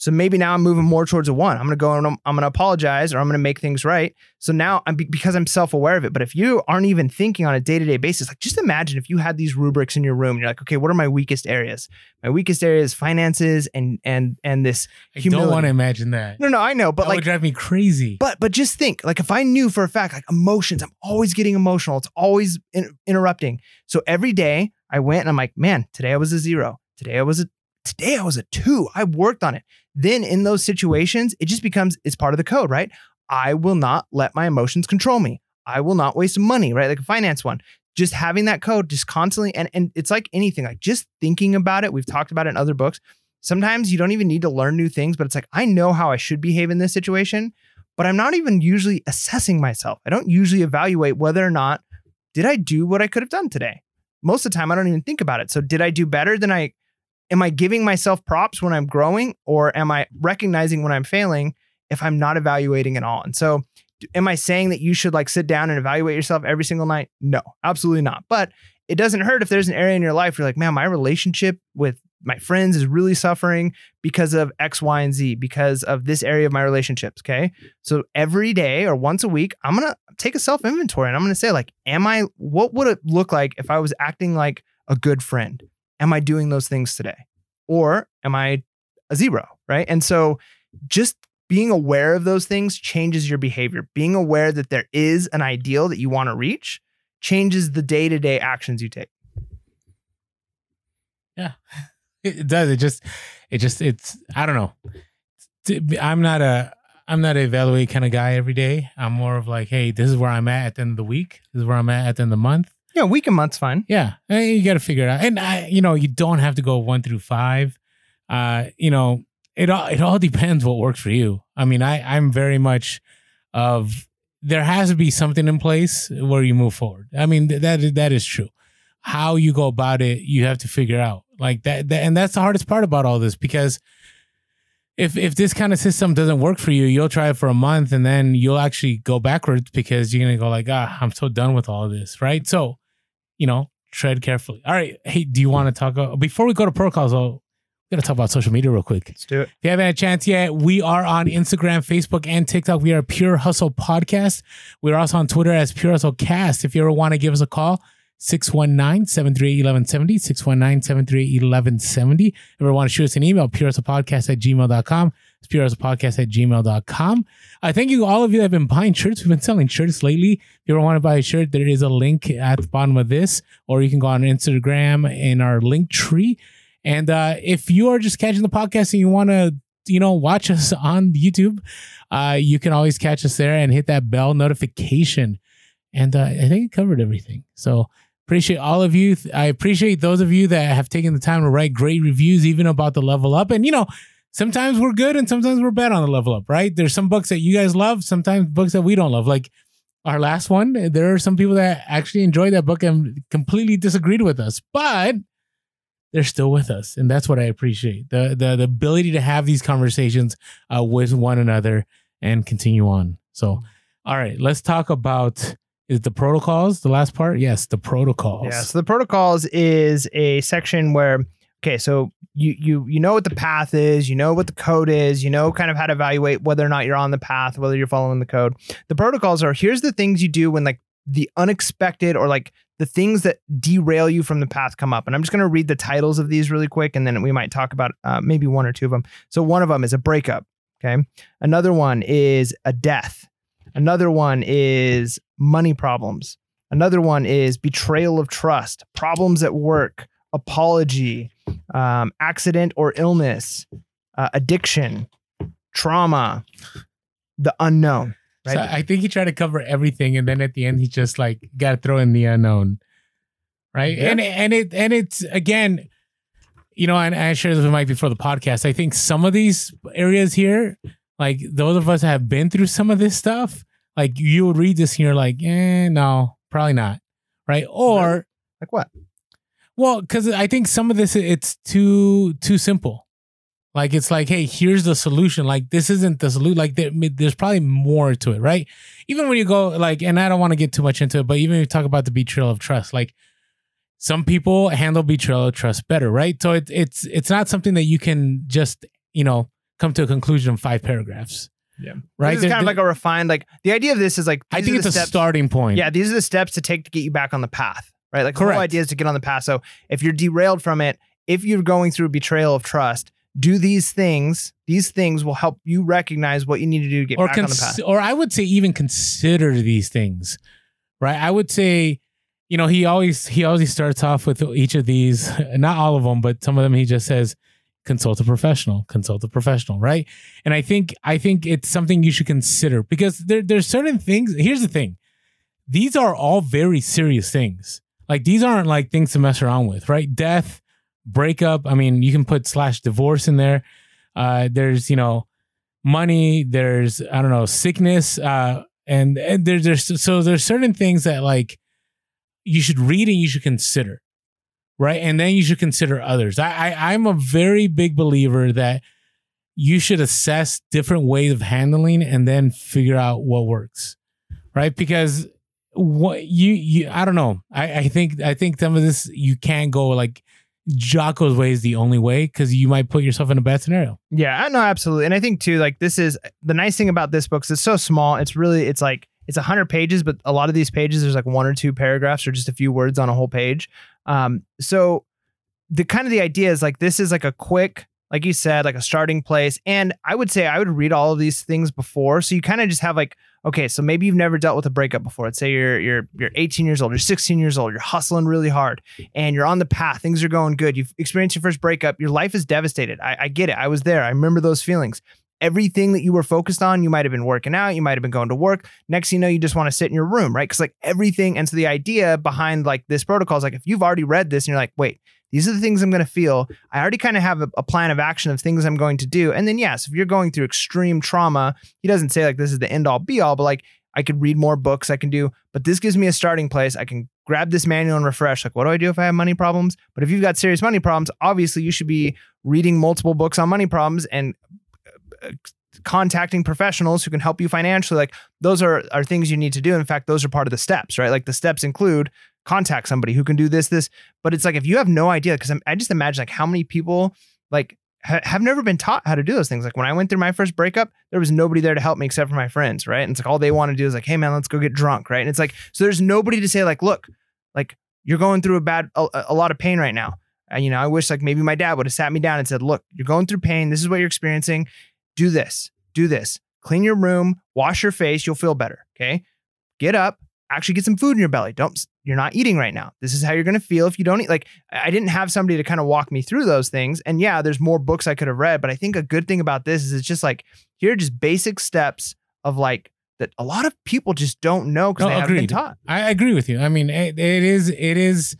So maybe now I'm moving more towards a one. I'm going to go and I'm, I'm going to apologize or I'm going to make things right. So now I'm because I'm self aware of it. But if you aren't even thinking on a day to day basis, like just imagine if you had these rubrics in your room and you're like, okay, what are my weakest areas? My weakest areas, finances and and and this. I Humility. don't want to imagine that. No, no, I know, but that like would drive me crazy. but but just think, like if I knew for a fact, like emotions, I'm always getting emotional. It's always in, interrupting. So every day I went and I'm like, man, today I was a zero. Today I was a today I was a two. I worked on it. Then in those situations, it just becomes it's part of the code, right? I will not let my emotions control me. I will not waste money, right? Like a finance one. Just having that code just constantly and and it's like anything, like just thinking about it. We've talked about it in other books. Sometimes you don't even need to learn new things, but it's like I know how I should behave in this situation but I'm not even usually assessing myself. I don't usually evaluate whether or not did I do what I could have done today. Most of the time, I don't even think about it. So, did I do better than I am I giving myself props when I'm growing or am I recognizing when I'm failing if I'm not evaluating at all? And so am I saying that you should like sit down and evaluate yourself every single night? No, absolutely not. But it doesn't hurt if there's an area in your life you're like, man, my relationship with my friends is really suffering because of X, Y, and Z, because of this area of my relationships. Okay. So every day or once a week, I'm going to take a self inventory and I'm going to say, like, am I, what would it look like if I was acting like a good friend? Am I doing those things today? Or am I a zero? Right. And so just being aware of those things changes your behavior. Being aware that there is an ideal that you want to reach changes the day to day actions you take. Yeah, [LAUGHS] it does. It just, it just, it's, I don't know. I'm not a, I'm not a evaluate kind of guy every day. I'm more of like, hey, this is where I'm at at the end of the week. This is where I'm at at the end of the month. Yeah, week and month's fine. Yeah, you got to figure it out. And I, you know, you don't have to go one through five. Uh, you know, it all it all depends what works for you. I mean, I I'm very much of there has to be something in place where you move forward. I mean, that that is true. How you go about it, you have to figure out. Like that, that and that's the hardest part about all this because if if this kind of system doesn't work for you, you'll try it for a month and then you'll actually go backwards because you're gonna go like, ah, I'm so done with all of this, right? So, you know, tread carefully. All right, hey, do you want to talk uh, before we go to protocols? I'll we're gonna talk about social media real quick. Let's do it. If you haven't had a chance yet, we are on Instagram, Facebook, and TikTok. We are Pure Hustle Podcast. We're also on Twitter as Pure Hustle Cast. If you ever want to give us a call, 619-738-1170, 619-738-1170. If ever want to shoot us an email, Podcast at gmail.com. It's Podcast at gmail.com. I thank you, all of you that have been buying shirts. We've been selling shirts lately. If you ever want to buy a shirt, there is a link at the bottom of this, or you can go on Instagram in our link tree and uh, if you are just catching the podcast and you want to, you know, watch us [LAUGHS] on YouTube, uh, you can always catch us there and hit that bell notification. And uh, I think it covered everything. So appreciate all of you. I appreciate those of you that have taken the time to write great reviews, even about the level up. And you know, sometimes we're good and sometimes we're bad on the level up. Right? There's some books that you guys love, sometimes books that we don't love. Like our last one, there are some people that actually enjoyed that book and completely disagreed with us, but they're still with us and that's what i appreciate the the, the ability to have these conversations uh, with one another and continue on so all right let's talk about is the protocols the last part yes the protocols yeah so the protocols is a section where okay so you you you know what the path is you know what the code is you know kind of how to evaluate whether or not you're on the path whether you're following the code the protocols are here's the things you do when like the unexpected or like the things that derail you from the path come up. And I'm just going to read the titles of these really quick, and then we might talk about uh, maybe one or two of them. So one of them is a breakup. Okay. Another one is a death. Another one is money problems. Another one is betrayal of trust, problems at work, apology, um, accident or illness, uh, addiction, trauma, the unknown. Right? So I think he tried to cover everything, and then at the end, he just like got to throw in the unknown, right? Yeah. And and it and it's again, you know, and I shared this with Mike before the podcast. I think some of these areas here, like those of us have been through some of this stuff, like you would read this and you're like, eh, no, probably not, right? Or like what? Well, because I think some of this it's too too simple. Like it's like, hey, here's the solution. Like this isn't the solution. Like there, there's probably more to it, right? Even when you go like, and I don't want to get too much into it, but even if you talk about the betrayal of trust, like some people handle betrayal of trust better, right? So it, it's it's not something that you can just you know come to a conclusion in five paragraphs. Yeah. Right. This is kind of like a refined, like the idea of this is like, I think it's a starting point. Yeah. These are the steps to take to get you back on the path, right? Like Correct. the whole idea is to get on the path. So if you're derailed from it, if you're going through a betrayal of trust, do these things. These things will help you recognize what you need to do to get or back cons- on the path. Or I would say even consider these things, right? I would say, you know, he always he always starts off with each of these, [LAUGHS] not all of them, but some of them. He just says, consult a professional, consult a professional, right? And I think I think it's something you should consider because there there's certain things. Here's the thing: these are all very serious things. Like these aren't like things to mess around with, right? Death breakup. I mean, you can put slash divorce in there. Uh, there's you know money. There's I don't know sickness. Uh, and, and there's there's so there's certain things that like you should read and you should consider, right? And then you should consider others. I, I I'm a very big believer that you should assess different ways of handling and then figure out what works, right? Because what you you I don't know. I I think I think some of this you can't go like Jocko's way is the only way because you might put yourself in a bad scenario. Yeah, I know absolutely, and I think too like this is the nice thing about this book is it's so small. It's really it's like it's a hundred pages, but a lot of these pages there's like one or two paragraphs or just a few words on a whole page. Um, so the kind of the idea is like this is like a quick like you said, like a starting place. And I would say I would read all of these things before. So you kind of just have like, okay, so maybe you've never dealt with a breakup before. Let's say you're you're you're 18 years old, you're 16 years old, you're hustling really hard, and you're on the path. Things are going good. You've experienced your first breakup. Your life is devastated. I, I get it. I was there. I remember those feelings. Everything that you were focused on, you might have been working out, you might have been going to work. Next you know, you just want to sit in your room, right? Because like everything, and so the idea behind like this protocol is like if you've already read this and you're like, wait, these are the things I'm going to feel. I already kind of have a, a, plan of action of things I'm going to do. And then, yes, if you're going through extreme trauma, he doesn't say like this is the end all be all, but like I could read more books, I can do, but this gives me a starting place. I can grab this manual and refresh. Like, what do I do if I have money problems? But if you've got serious money problems, obviously you should be reading multiple books on money problems and Uh, contacting professionals who can help you financially like those are are things you need to do in fact those are part of the steps right like the steps include contact somebody who can do this, this. But it's like if you have no idea, because I just imagine like how many people like ha- have never been taught how to do those things. Like when I went through my first breakup, there was nobody there to help me except for my friends, right? And it's like all they want to do is like, hey man, let's go get drunk, right? And it's like so there's nobody to say like, look, like you're going through a bad a, a lot of pain right now. And you know, I wish like maybe my dad would have sat me down and said, look, you're going through pain. This is what you're experiencing. Do this. Do this. Clean your room. Wash your face. You'll feel better. Okay. Get up actually get some food in your belly. Don't you're not eating right now. This is how you're going to feel if you don't eat. Like I didn't have somebody to kind of walk me through those things. And yeah, there's more books I could have read, but I think a good thing about this is it's just like here are just basic steps of like that a lot of people just don't know because no, they haven't been taught. I agree with you. I mean, it, it is it is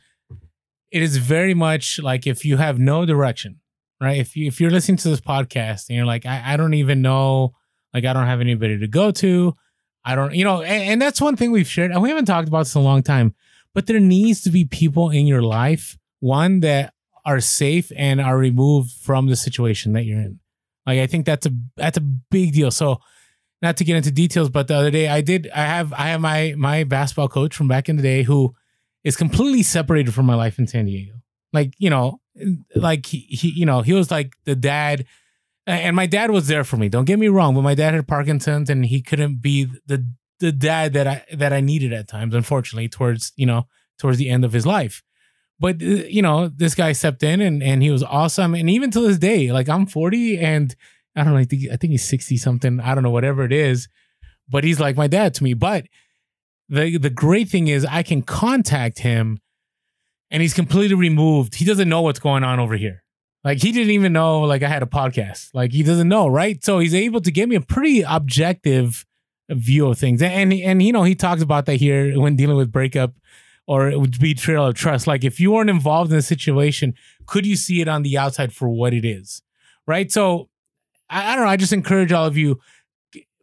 it is very much like if you have no direction, right? If you if you're listening to this podcast and you're like, I, I don't even know, like I don't have anybody to go to I don't, you know, and, and that's one thing we've shared, and we haven't talked about this in a long time. But there needs to be people in your life, one that are safe and are removed from the situation that you're in. Like I think that's a that's a big deal. So not to get into details, but the other day I did I have I have my my basketball coach from back in the day who is completely separated from my life in San Diego. Like, you know, like he, he you know, he was like the dad and my dad was there for me. Don't get me wrong, but my dad had Parkinson's and he couldn't be the the dad that I that I needed at times. Unfortunately, towards you know towards the end of his life. But uh, you know, this guy stepped in and and he was awesome. And even to this day, like I'm 40 and I don't know, I think I think he's 60 something. I don't know, whatever it is. But he's like my dad to me. But the the great thing is I can contact him and he's completely removed. He doesn't know what's going on over here. Like he didn't even know like I had a podcast. Like he doesn't know, right? So he's able to give me a pretty objective view of things. And and you know, he talks about that here when dealing with breakup or it would be betrayal of trust. Like if you weren't involved in a situation, could you see it on the outside for what it is? Right? So I, I don't know. I just encourage all of you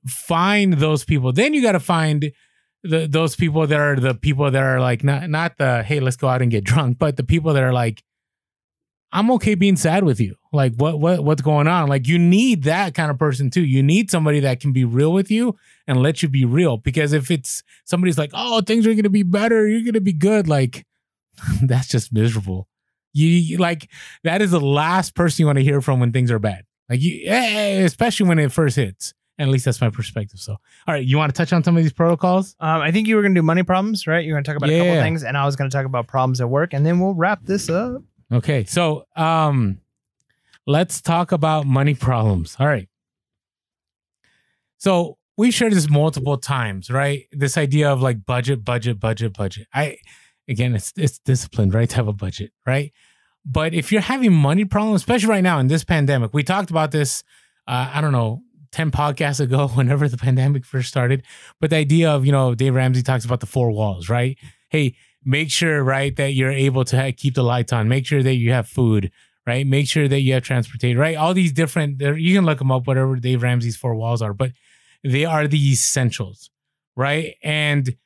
find those people. Then you got to find the, those people that are the people that are like not not the hey let's go out and get drunk, but the people that are like I'm okay being sad with you. Like what what what's going on? Like you need that kind of person too. You need somebody that can be real with you and let you be real. Because if it's somebody's like, oh, things are gonna be better, you're gonna be good, like [LAUGHS] that's just miserable. You like that is the last person you want to hear from when things are bad. Like you, eh, eh, especially when it first hits. At least that's my perspective. So, all right, you want to touch on some of these protocols? Um, I think you were going to do money problems, right? You're going to talk about yeah. a couple things, and I was going to talk about problems at work, and then we'll wrap this up. Okay, so um, let's talk about money problems. All right. So we shared this multiple times, right? This idea of like budget, budget, budget, budget. I again, it's it's disciplined, right? To have a budget, right? But if you're having money problems, especially right now in this pandemic, we talked about this. Uh, I don't know, 10 podcasts ago, [LAUGHS] whenever the pandemic first started. But the idea of, you know, Dave Ramsey talks about the four walls, right? Hey, make sure right that you're able to keep the lights on make sure that you have food right make sure that you have transportation right all these different you can look them up whatever dave ramsey's four walls are but they are the essentials right and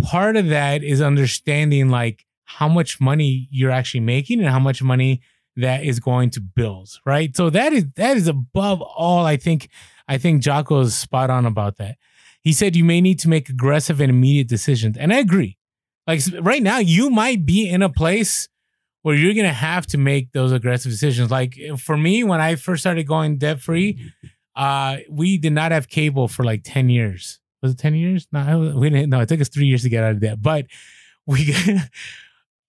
part of that is understanding like how much money you're actually making and how much money that is going to bills, right? So that is that is above all. I think I think Jocko is spot on about that. He said you may need to make aggressive and immediate decisions, and I agree. Like right now, you might be in a place where you're gonna have to make those aggressive decisions. Like for me, when I first started going debt free, uh, we did not have cable for like ten years. Was it ten years? No, we didn't. No, it took us three years to get out of debt, but we. [LAUGHS]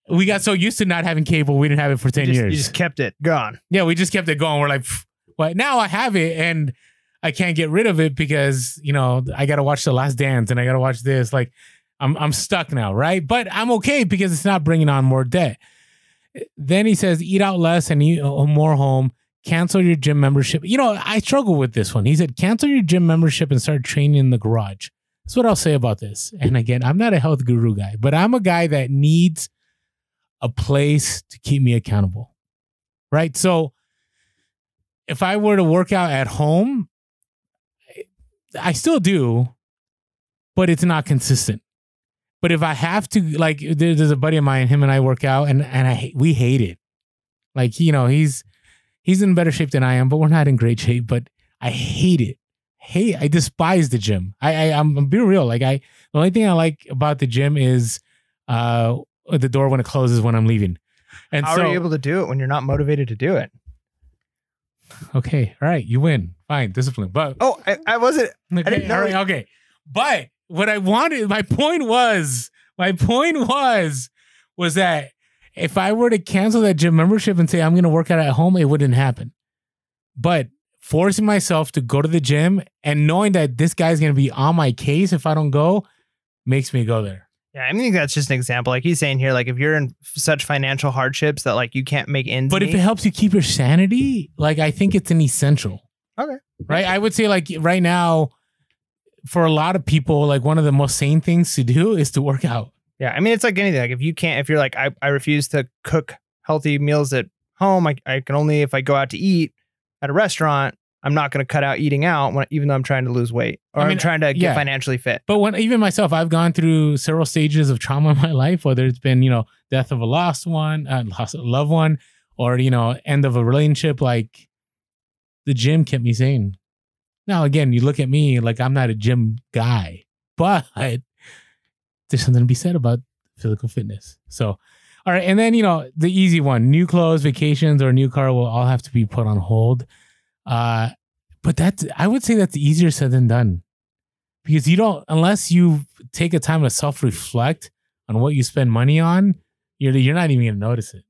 we got so used to not having cable, we didn't have it for 10 you just, years. You just kept it gone. Yeah, we just kept it going. We're like, but now I have it and I can't get rid of it because, you know, I got to watch The Last Dance and I got to watch this. Like, I'm, I'm stuck now, right? But I'm okay because it's not bringing on more debt. Then he says, eat out less and eat uh, more home. Cancel your gym membership. You know, I struggle with this one. He said, cancel your gym membership and start training in the garage. That's what I'll say about this. And again, I'm not a health guru guy, but I'm a guy that needs a place to keep me accountable. Right. So if I were to work out at home, I still do, but it's not consistent. But if I have to, like, there's a buddy of mine, him and I work out, and and I we hate it. Like, you know, he's he's in better shape than I am, but we're not in great shape. But I hate it. Hate. I despise the gym. I, I I'm, I'm being real. Like, I the only thing I like about the gym is uh the door when it closes when I'm leaving. And How so, are you able to do it when you're not motivated to do it? Okay, all right, you win. Fine, discipline. But Oh, I, I wasn't. okay, didn't all right, it- okay. But what I wanted, my point was, my point was, was that if I were to cancel that gym membership and say I'm going to work out at home, it wouldn't happen. But forcing myself to go to the gym and knowing that this guy's going to be on my case if I don't go makes me go there. Yeah, I mean that's just an example. Like he's saying here, like if you're in such financial hardships that like you can't make ends But if it helps you keep your sanity, like I think it's an essential. Okay. Right. I would say like right now, for a lot of people, like one of the most sane things to do is to work out. yeah, I mean it's like anything. Like if you can't, if you're like I, I refuse to cook healthy meals at home. I, I can only if I go out to eat at a restaurant. I'm not going to cut out eating out when, even though I'm trying to lose weight or I I mean, am trying to get yeah. financially fit. But when even myself, I've gone through several stages of trauma in my [LAUGHS] life, whether it's been, you know, death of a lost one, uh, lost a loved one, or, you know, end of a relationship. Like the gym kept me sane. Now, again, you look at me like I'm not a gym guy, but there's something to be said about physical fitness. So, all right. And then, you know, the easy one new clothes, vacations, or new car will all have to be put on hold. Uh, but that's, I would say that's easier said than done because you don't, unless you take a time to self reflect on what you spend money on, you're, you're not even to notice it.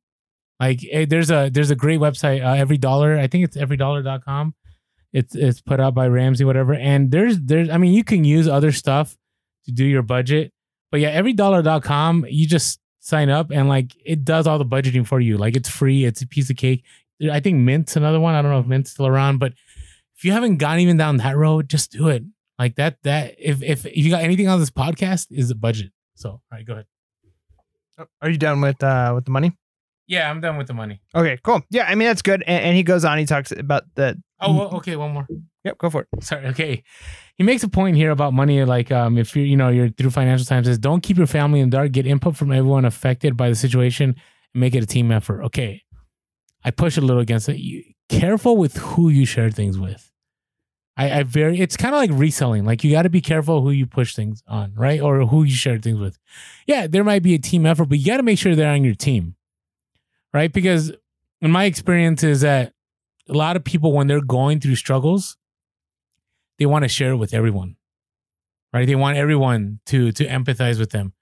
Like eh, there's a, there's a great website, uh, every dollar, I think it's everydollar.com. It's, it's put out by Ramsey, whatever. And there's, there's, I mean, you can use other stuff to do your budget, but yeah, everydollar.com, you just sign up and like it does all the budgeting for you. Like it's free. It's a piece of cake. I think Mint's another one. I don't know if Mint's still around, but if you haven't gone even down that road, just do it. Like that, that if if, if you got anything on this podcast is a budget. So all right, go ahead. Are you done with uh with the money? Yeah, I'm done with the money. Okay, cool. Yeah, I mean that's good. And, and he goes on. He talks about the. Oh, well, okay, one more. Yep, go for it. Sorry. Okay. He makes a point here about money. Like, um, if you're, you know, you're through financial times, says don't keep your family in the dark. Get input from everyone affected by the situation and make it a team effort. Okay. I push a little against it. You, careful with who you share things with. I, I very, it's kind of like reselling. Like, you got to be careful who you push things on, right? Or who you share things with. Yeah, there might be a team effort, but you got to make sure they're on your team, right? Because in my experience is that a lot of people, when they're going through struggles, they want to share it with everyone right they want everyone to to empathize with them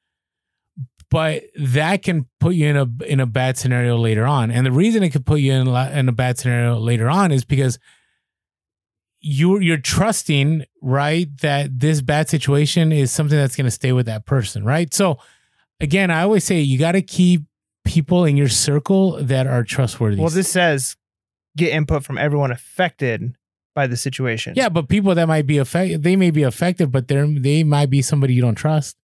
but that can put you in a in a bad scenario later on. And the reason it could put you in a, in a bad scenario later on is because you're you're trusting right that this bad situation is something that's going to stay with that person right? So again i always say you got to keep people in your circle that are trustworthy. Well, this says get input from everyone affected by the situation. yeah but people that might be affected they may be affected but they're they might be somebody you don't trust.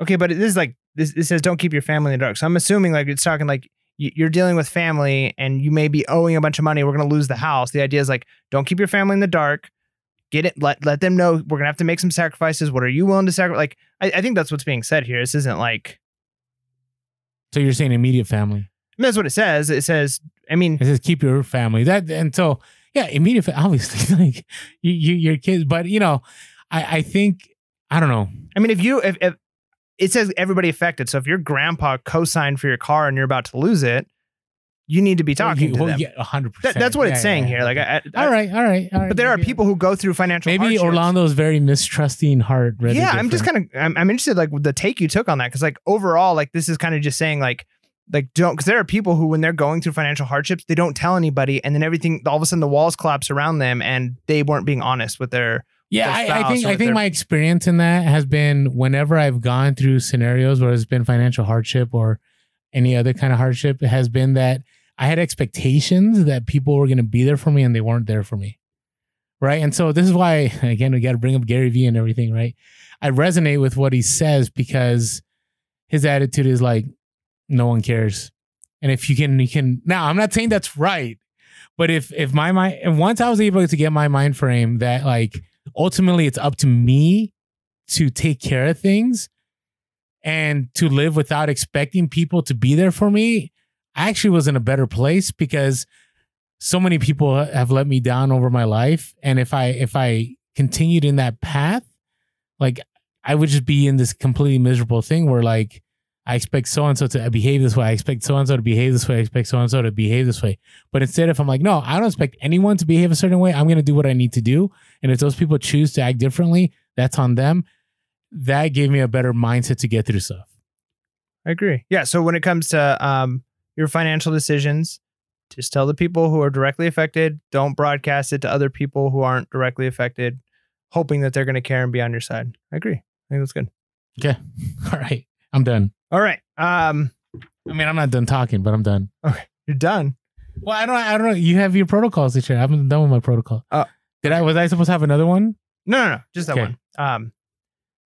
Okay, but this is like this. It says don't keep your family in the dark. So I'm assuming like it's talking like you're dealing with family and you may be owing a bunch of money. We're gonna lose the house. The idea is like don't keep your family in the dark. Get it. Let let them know we're gonna have to make some sacrifices. What are you willing to sacrifice? Like I, I think that's what's being said here. This isn't like So you're saying immediate family. I mean, that's what it says. It says, I mean, It says keep your family. That and so yeah, immediate. Fa- obviously, [LAUGHS] like you, you, your kids. But you know, I, I think I don't know. I mean, if you if, if it says everybody affected, so if your grandpa co-signed for your car and you're about to lose it, you need to be talking to well, them. yeah, hundred percent. that's what it's saying here. Like, I, I, all right, all right, all right. but there are people who go through financial. Maybe hardships. Orlando's very mistrusting heart. yeah, I'm just kind of I'm, I'm interested like the take you took on that because like overall like this is kind of just saying like like don't because there are people who when they're going through financial hardships they don't tell anybody and then everything all of a sudden the walls collapse around them and they weren't being honest with their Yeah, I, I think I think my experience in that has been whenever I've gone through scenarios where it's been financial hardship or any other kind of hardship, it has been that I had expectations that people were going to be there for me and they weren't there for me. Right. And so this is why, [LAUGHS] again, we got to bring up Gary Vee and everything. Right. I resonate with what he says because his attitude is like, no one cares. And if you can, you can. Now, I'm not saying that's right, but if if my mind, and once I was able to get my mind frame that like ultimately it's up to me to take care of things and to live without expecting people to be there for me, I actually was in a better place because so many people have let me down over my life. And if I if I continued in that path, like I would just be in this completely miserable thing where like I expect so and so to behave this way. I expect so and so to behave this way. I expect so and so to behave this way. But instead, if I'm like, no, I don't expect anyone to behave a certain way, I'm going to do what I need to do. And if those people choose to act differently, that's on them. That gave me a better mindset to get through stuff. I agree. Yeah. So when it comes to um, your financial decisions, just tell the people who are directly affected. Don't broadcast it to other people who aren't directly affected, hoping that they're going to care and be on your side. I agree. I think that's good. Okay. [LAUGHS] All right. I'm done. All right. Um, I mean, I'm not done talking, but I'm done. Okay, you're done. Well, I don't. I don't know. You have your protocols this year. I haven't done with my protocol. Uh, Did I? Was I supposed to have another one? No, no, no. Just that Okay. one. Um,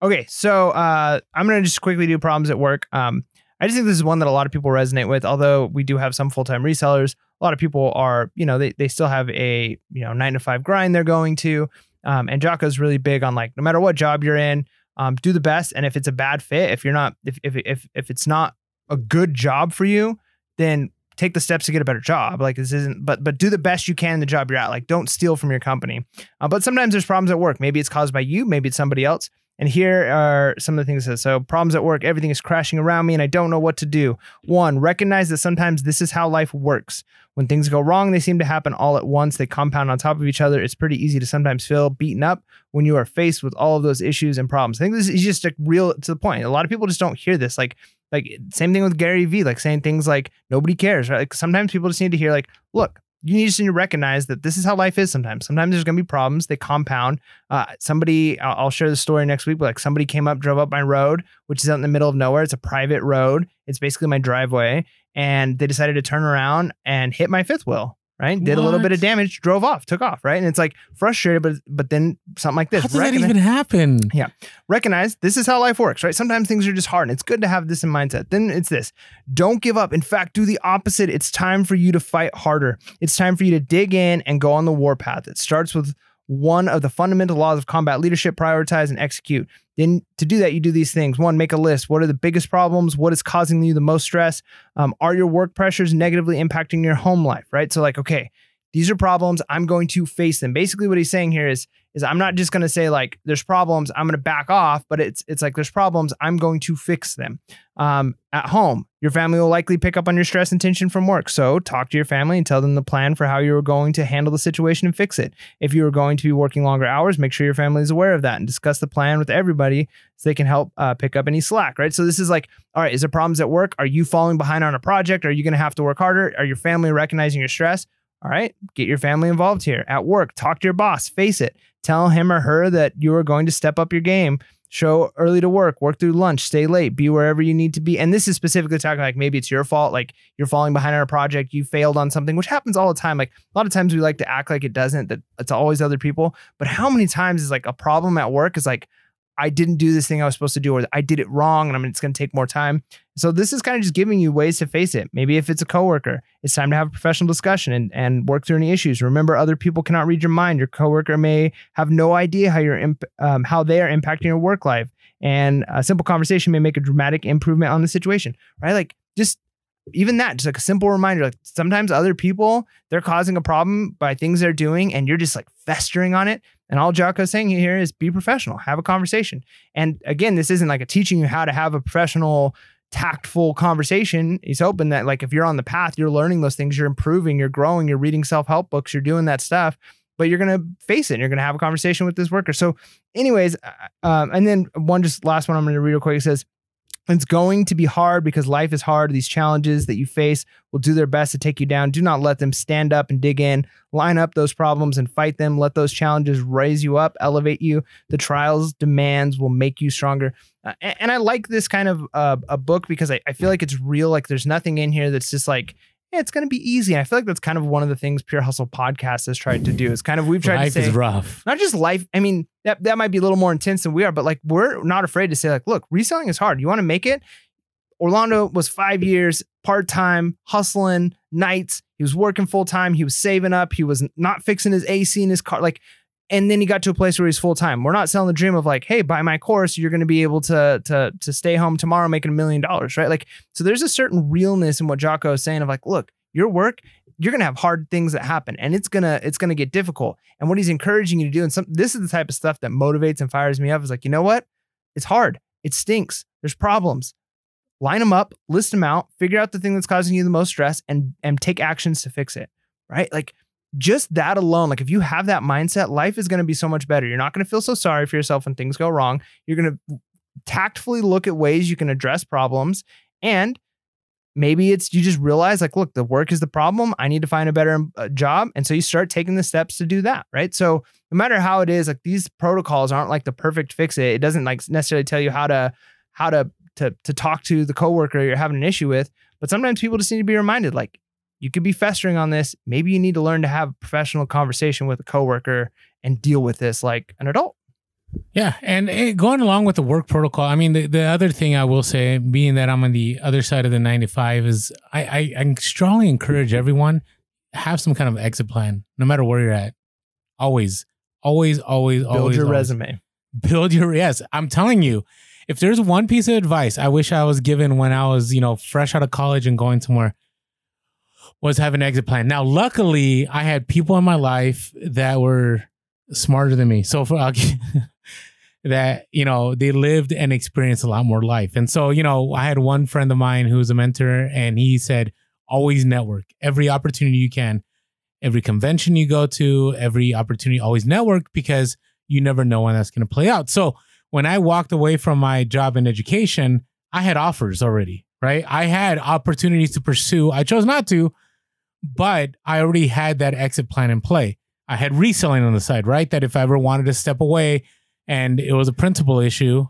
okay. So uh, I'm going to just quickly do problems at work. Um, I just think this is one that a lot of people resonate with. Although we do have some full time resellers, a lot of people are, you know, they, they still have a, you know, nine to five grind they're going to. Um, and Jocko's really big on like, no matter what job you're in, um, do the best. And if it's a bad fit, if you're not, if, if, if, if it's not a good job for you, then take the steps to get a better job. Like this isn't, but, but do the best you can in the job you're at. Like don't steal from your company. Uh, but sometimes there's problems at work. Maybe it's caused by you, maybe it's somebody else. And here are some of the things it says. So, problems at work, everything is crashing around me and I don't know what to do. One, recognize that sometimes this is how life works. When things go wrong, they seem to happen all at once. They compound on top of each other. It's pretty easy to sometimes feel beaten up when you are faced with all of those issues and problems. I think this is just like real to the point. A lot of people just don't hear this. Like, like same thing with Gary Vee, like saying things like nobody cares, right? Like sometimes people just need to hear, like, look, you need to recognize that this is how life is sometimes. Sometimes there's going to be problems. They compound. Uh, somebody, I'll, I'll share the story next week, but like somebody came up, drove up my road, which is out in the middle of nowhere. It's a private road. It's basically my driveway. And they decided to turn around and hit my fifth wheel, right? Did a little bit of damage, drove off, took off, right? And it's like frustrated, but but then something like this. How does that even happen? Yeah, recognize this is how life works, right? Sometimes things are just hard and it's good to have this in mindset. Then it's this don't give up. In fact, do the opposite. It's time for you to fight harder. It's time for you to dig in and go on the warpath. It starts with one of the fundamental laws of combat leadership prioritize and execute. Then to do that, you do these things. One, make a list. What are the biggest problems? What is causing you the most stress? Um, are your work pressures negatively impacting your home life, right? So, like, okay, these are problems. I'm going to face them. Basically, what he's saying here is, is I'm not just going to say like there's problems. I'm going to back off, but it's it's like there's problems. I'm going to fix them. Um, at home, your family will likely pick up on your stress and tension from work. So talk to your family and tell them the plan for how you're going to handle the situation and fix it. If you are going to be working longer hours, make sure your family is aware of that and discuss the plan with everybody so they can help uh, pick up any slack. Right. So this is like, all right, is there problems at work? Are you falling behind on a project? Are you going to have to work harder? Are your family recognizing your stress? All right, get your family involved here at work. Talk to your boss, face it. Tell him or her that you are going to step up your game. Show early to work, work through lunch, stay late, be wherever you need to be. And this is specifically talking like maybe it's your fault, like you're falling behind on a project, you failed on something, which happens all the time. Like a lot of times we like to act like it doesn't, that it's always other people. But how many times is like a problem at work is like, I didn't do this thing I was supposed to do, or I did it wrong, and I mean it's going to take more time. So this is kind of just giving you ways to face it. Maybe if it's a coworker, it's time to have a professional discussion and, and work through any issues. Remember, other people cannot read your mind. Your coworker may have no idea how you're imp- um, how they are impacting your work life, and a simple conversation may make a dramatic improvement on the situation. Right? Like just even that, just like a simple reminder. Like sometimes other people, they're causing a problem by things they're doing, and you're just like festering on it. And all Jocko's saying here is be professional, have a conversation. And again, this isn't like a teaching you how to have a professional, tactful conversation. He's hoping that like if you're on the path, you're learning those things, you're improving, you're growing, you're reading self-help books, you're doing that stuff. But you're gonna face it. And you're gonna have a conversation with this worker. So, anyways, uh, um, and then one just last one I'm gonna read real quick. It says, it's going to be hard because life is hard. These challenges that you face will do their best to take you down. Do not let them stand up and dig in. Line up those problems and fight them. Let those challenges raise you up, elevate you. The trials, demands will make you stronger. Uh, and, and, I like this kind of uh, a book because I, I feel like it's real. Like there's nothing in here that's just like, yeah, it's going to be easy. And I feel like that's kind of one of the things Pure Hustle podcast has tried to do. It's kind of we've tried life to say is rough. not just life. I mean, that that might be a little more intense than we are, but like we're not afraid to say like, look, reselling is hard. You want to make it. Orlando was five years part time, hustling nights. He was working full time. He was saving up. He was not fixing his AC in his car. Like, and then he got to a place where he's full time. We're not selling the dream of like, hey, buy my course, you're going to be able to to to stay home tomorrow making a million dollars, right? Like, so there's a certain realness in what Jocko is saying of like, look, your work, you're gonna have hard things that happen, and it's gonna it's gonna get difficult. And what he's encouraging you to do, and some this is the type of stuff that motivates and fires me up, is like, you know what? It's hard. It stinks. There's problems line them up, list them out, figure out the thing that's causing you the most stress and and take actions to fix it. Right? Like just that alone, like if you have that mindset, life is going to be so much better. You're not going to feel so sorry for yourself when things go wrong. You're going to tactfully look at ways you can address problems and maybe it's you just realize like look the work is the problem i need to find a better uh, job and so you start taking the steps to do that right so no matter how it is like these protocols aren't like the perfect fix it it doesn't like necessarily tell you how to how to to to talk to the coworker you're having an issue with. But sometimes people just need to be reminded, like you could be festering on this. Maybe you need to learn to have a professional conversation with a coworker and deal with this like an adult. Yeah, and, and going along with the work protocol, I mean, the, the other thing I will say, being that I'm on the other side of the 95, is I, I, I strongly encourage everyone have some kind of exit plan, no matter where you're at. Always, always, always, build always Build your always. resume. Build your yes. I'm telling you, if there's one piece of advice I wish I was given when I was, you know, fresh out of college and going somewhere, was have an exit plan. Now, luckily, I had people in my life that were smarter than me. So for [LAUGHS] that, you know, they lived and experienced a lot more life. And so, you know, I had one friend of mine who was a mentor, and he said, always network every opportunity you can, every convention you go to, every opportunity, always network because you never know when that's going to play out. So when I walked away from my job in education, I had offers already, right? I had opportunities to pursue. I chose not to, but I already had that exit plan in play. I had reselling on the side, right? That if I ever wanted to step away and it was a principal issue,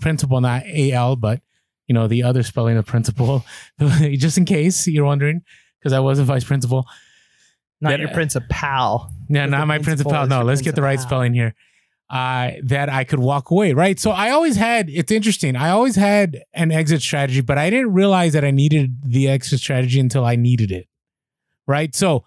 principal, not AL, but you know, the other spelling of principal, [LAUGHS] just in case you're wondering, because I was a vice principal. Not That- your principal. Yeah, not my principal principal. No, let's get the right spelling here. Uh, that I could walk away, right? So I always had, it's interesting. I always had an exit strategy, but I didn't realize that I needed the exit strategy until I needed it, right? So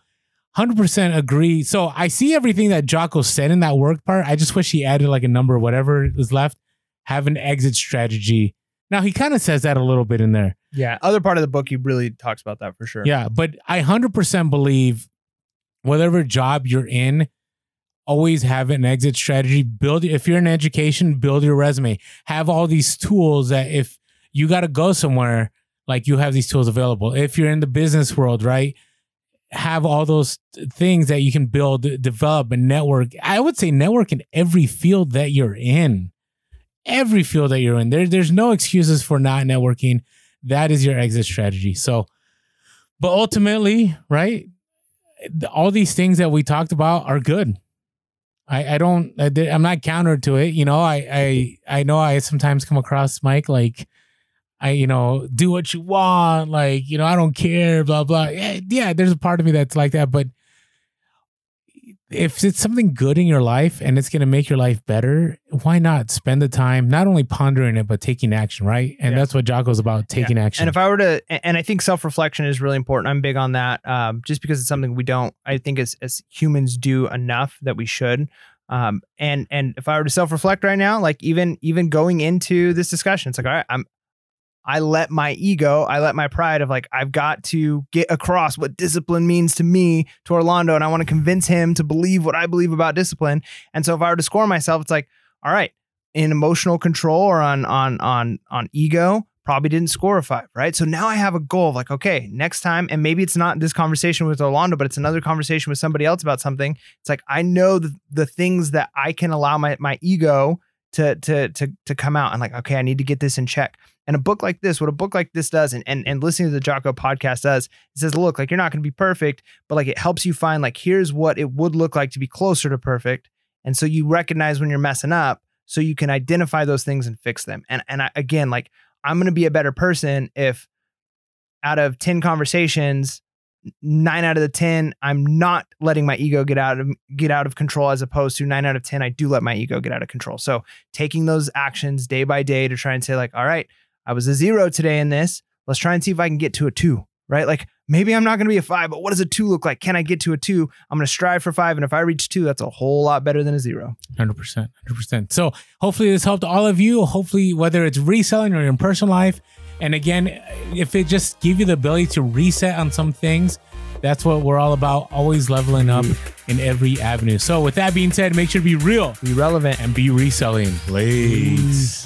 100% agree. So I see everything that Jocko said in that work part. I just wish he added like a number, whatever is left, have an exit strategy. Now he kind of says that a little bit in there. Yeah. Other part of the book, he really talks about that for sure. Yeah, but I 100% believe whatever job you're in, always have an exit strategy. Build if you're in education, build your resume. Have all these tools that if you got to go somewhere, like you have these tools available. If you're in the business world, right? Have all those things that you can build, develop, and network. I would say network in every field that you're in. Every field that you're in. There, there's no excuses for not networking. That is your exit strategy. So, but ultimately, right? All these things that we talked about are good. I, I don't I, I'm not counter to it. You know, I, I I know I sometimes come across Mike like I you know do what you want, like you know I don't care, blah blah. Yeah, yeah, there's a part of me that's like that, but if it's something good in your life and it's going to make your life better, why not spend the time not only pondering it but taking action, right? And Yeah. that's what Jocko's about, taking action. And if I were to, and I think self reflection is really important. I'm big on that, um, just because it's something we don't. I think as as humans do enough that we should. Um, and and if I were to self reflect right now, like even even going into this discussion, it's like all right, I'm I let my ego, I let my pride of like, I've got to get across what discipline means to me, to Orlando, and I want to convince him to believe what I believe about discipline. And so if I were to score myself, it's like, all right, in emotional control or on on on on ego, probably didn't score a five, right? So now I have a goal of like, okay, next time, and maybe it's not this conversation with Orlando, but it's another conversation with somebody else about something. It's like I know the, the things that I can allow my my ego to to to to come out and like, okay, I need to get this in check. And a book like this, what a book like this does, and and, and listening to the Jocko podcast does, it says, look, like you're not going to be perfect, but like it helps you find like here's what it would look like to be closer to perfect. And so you recognize when you're messing up, so you can identify those things and fix them. And and I, again, like I'm going to be a better person if out of 10 conversations, nine out of the 10, I'm not letting my ego get out of get out of control as opposed to nine out of 10, I do let my ego get out of control. So taking those actions day by day to try and say like, all right, I was a zero today in this. Let's try and see if I can get to a two, right? Like maybe I'm not going to be a five, but what does a two look like? Can I get to a two? I'm going to strive for five. And if I reach two, that's a whole lot better than a zero. 100%. 100%. So hopefully this helped all of you. Hopefully, whether it's reselling or in personal life. And again, if it just give you the ability to reset on some things, that's what we're all about. Always leveling up in every avenue. So with that being said, make sure to be real, Be relevant. and be reselling. Late.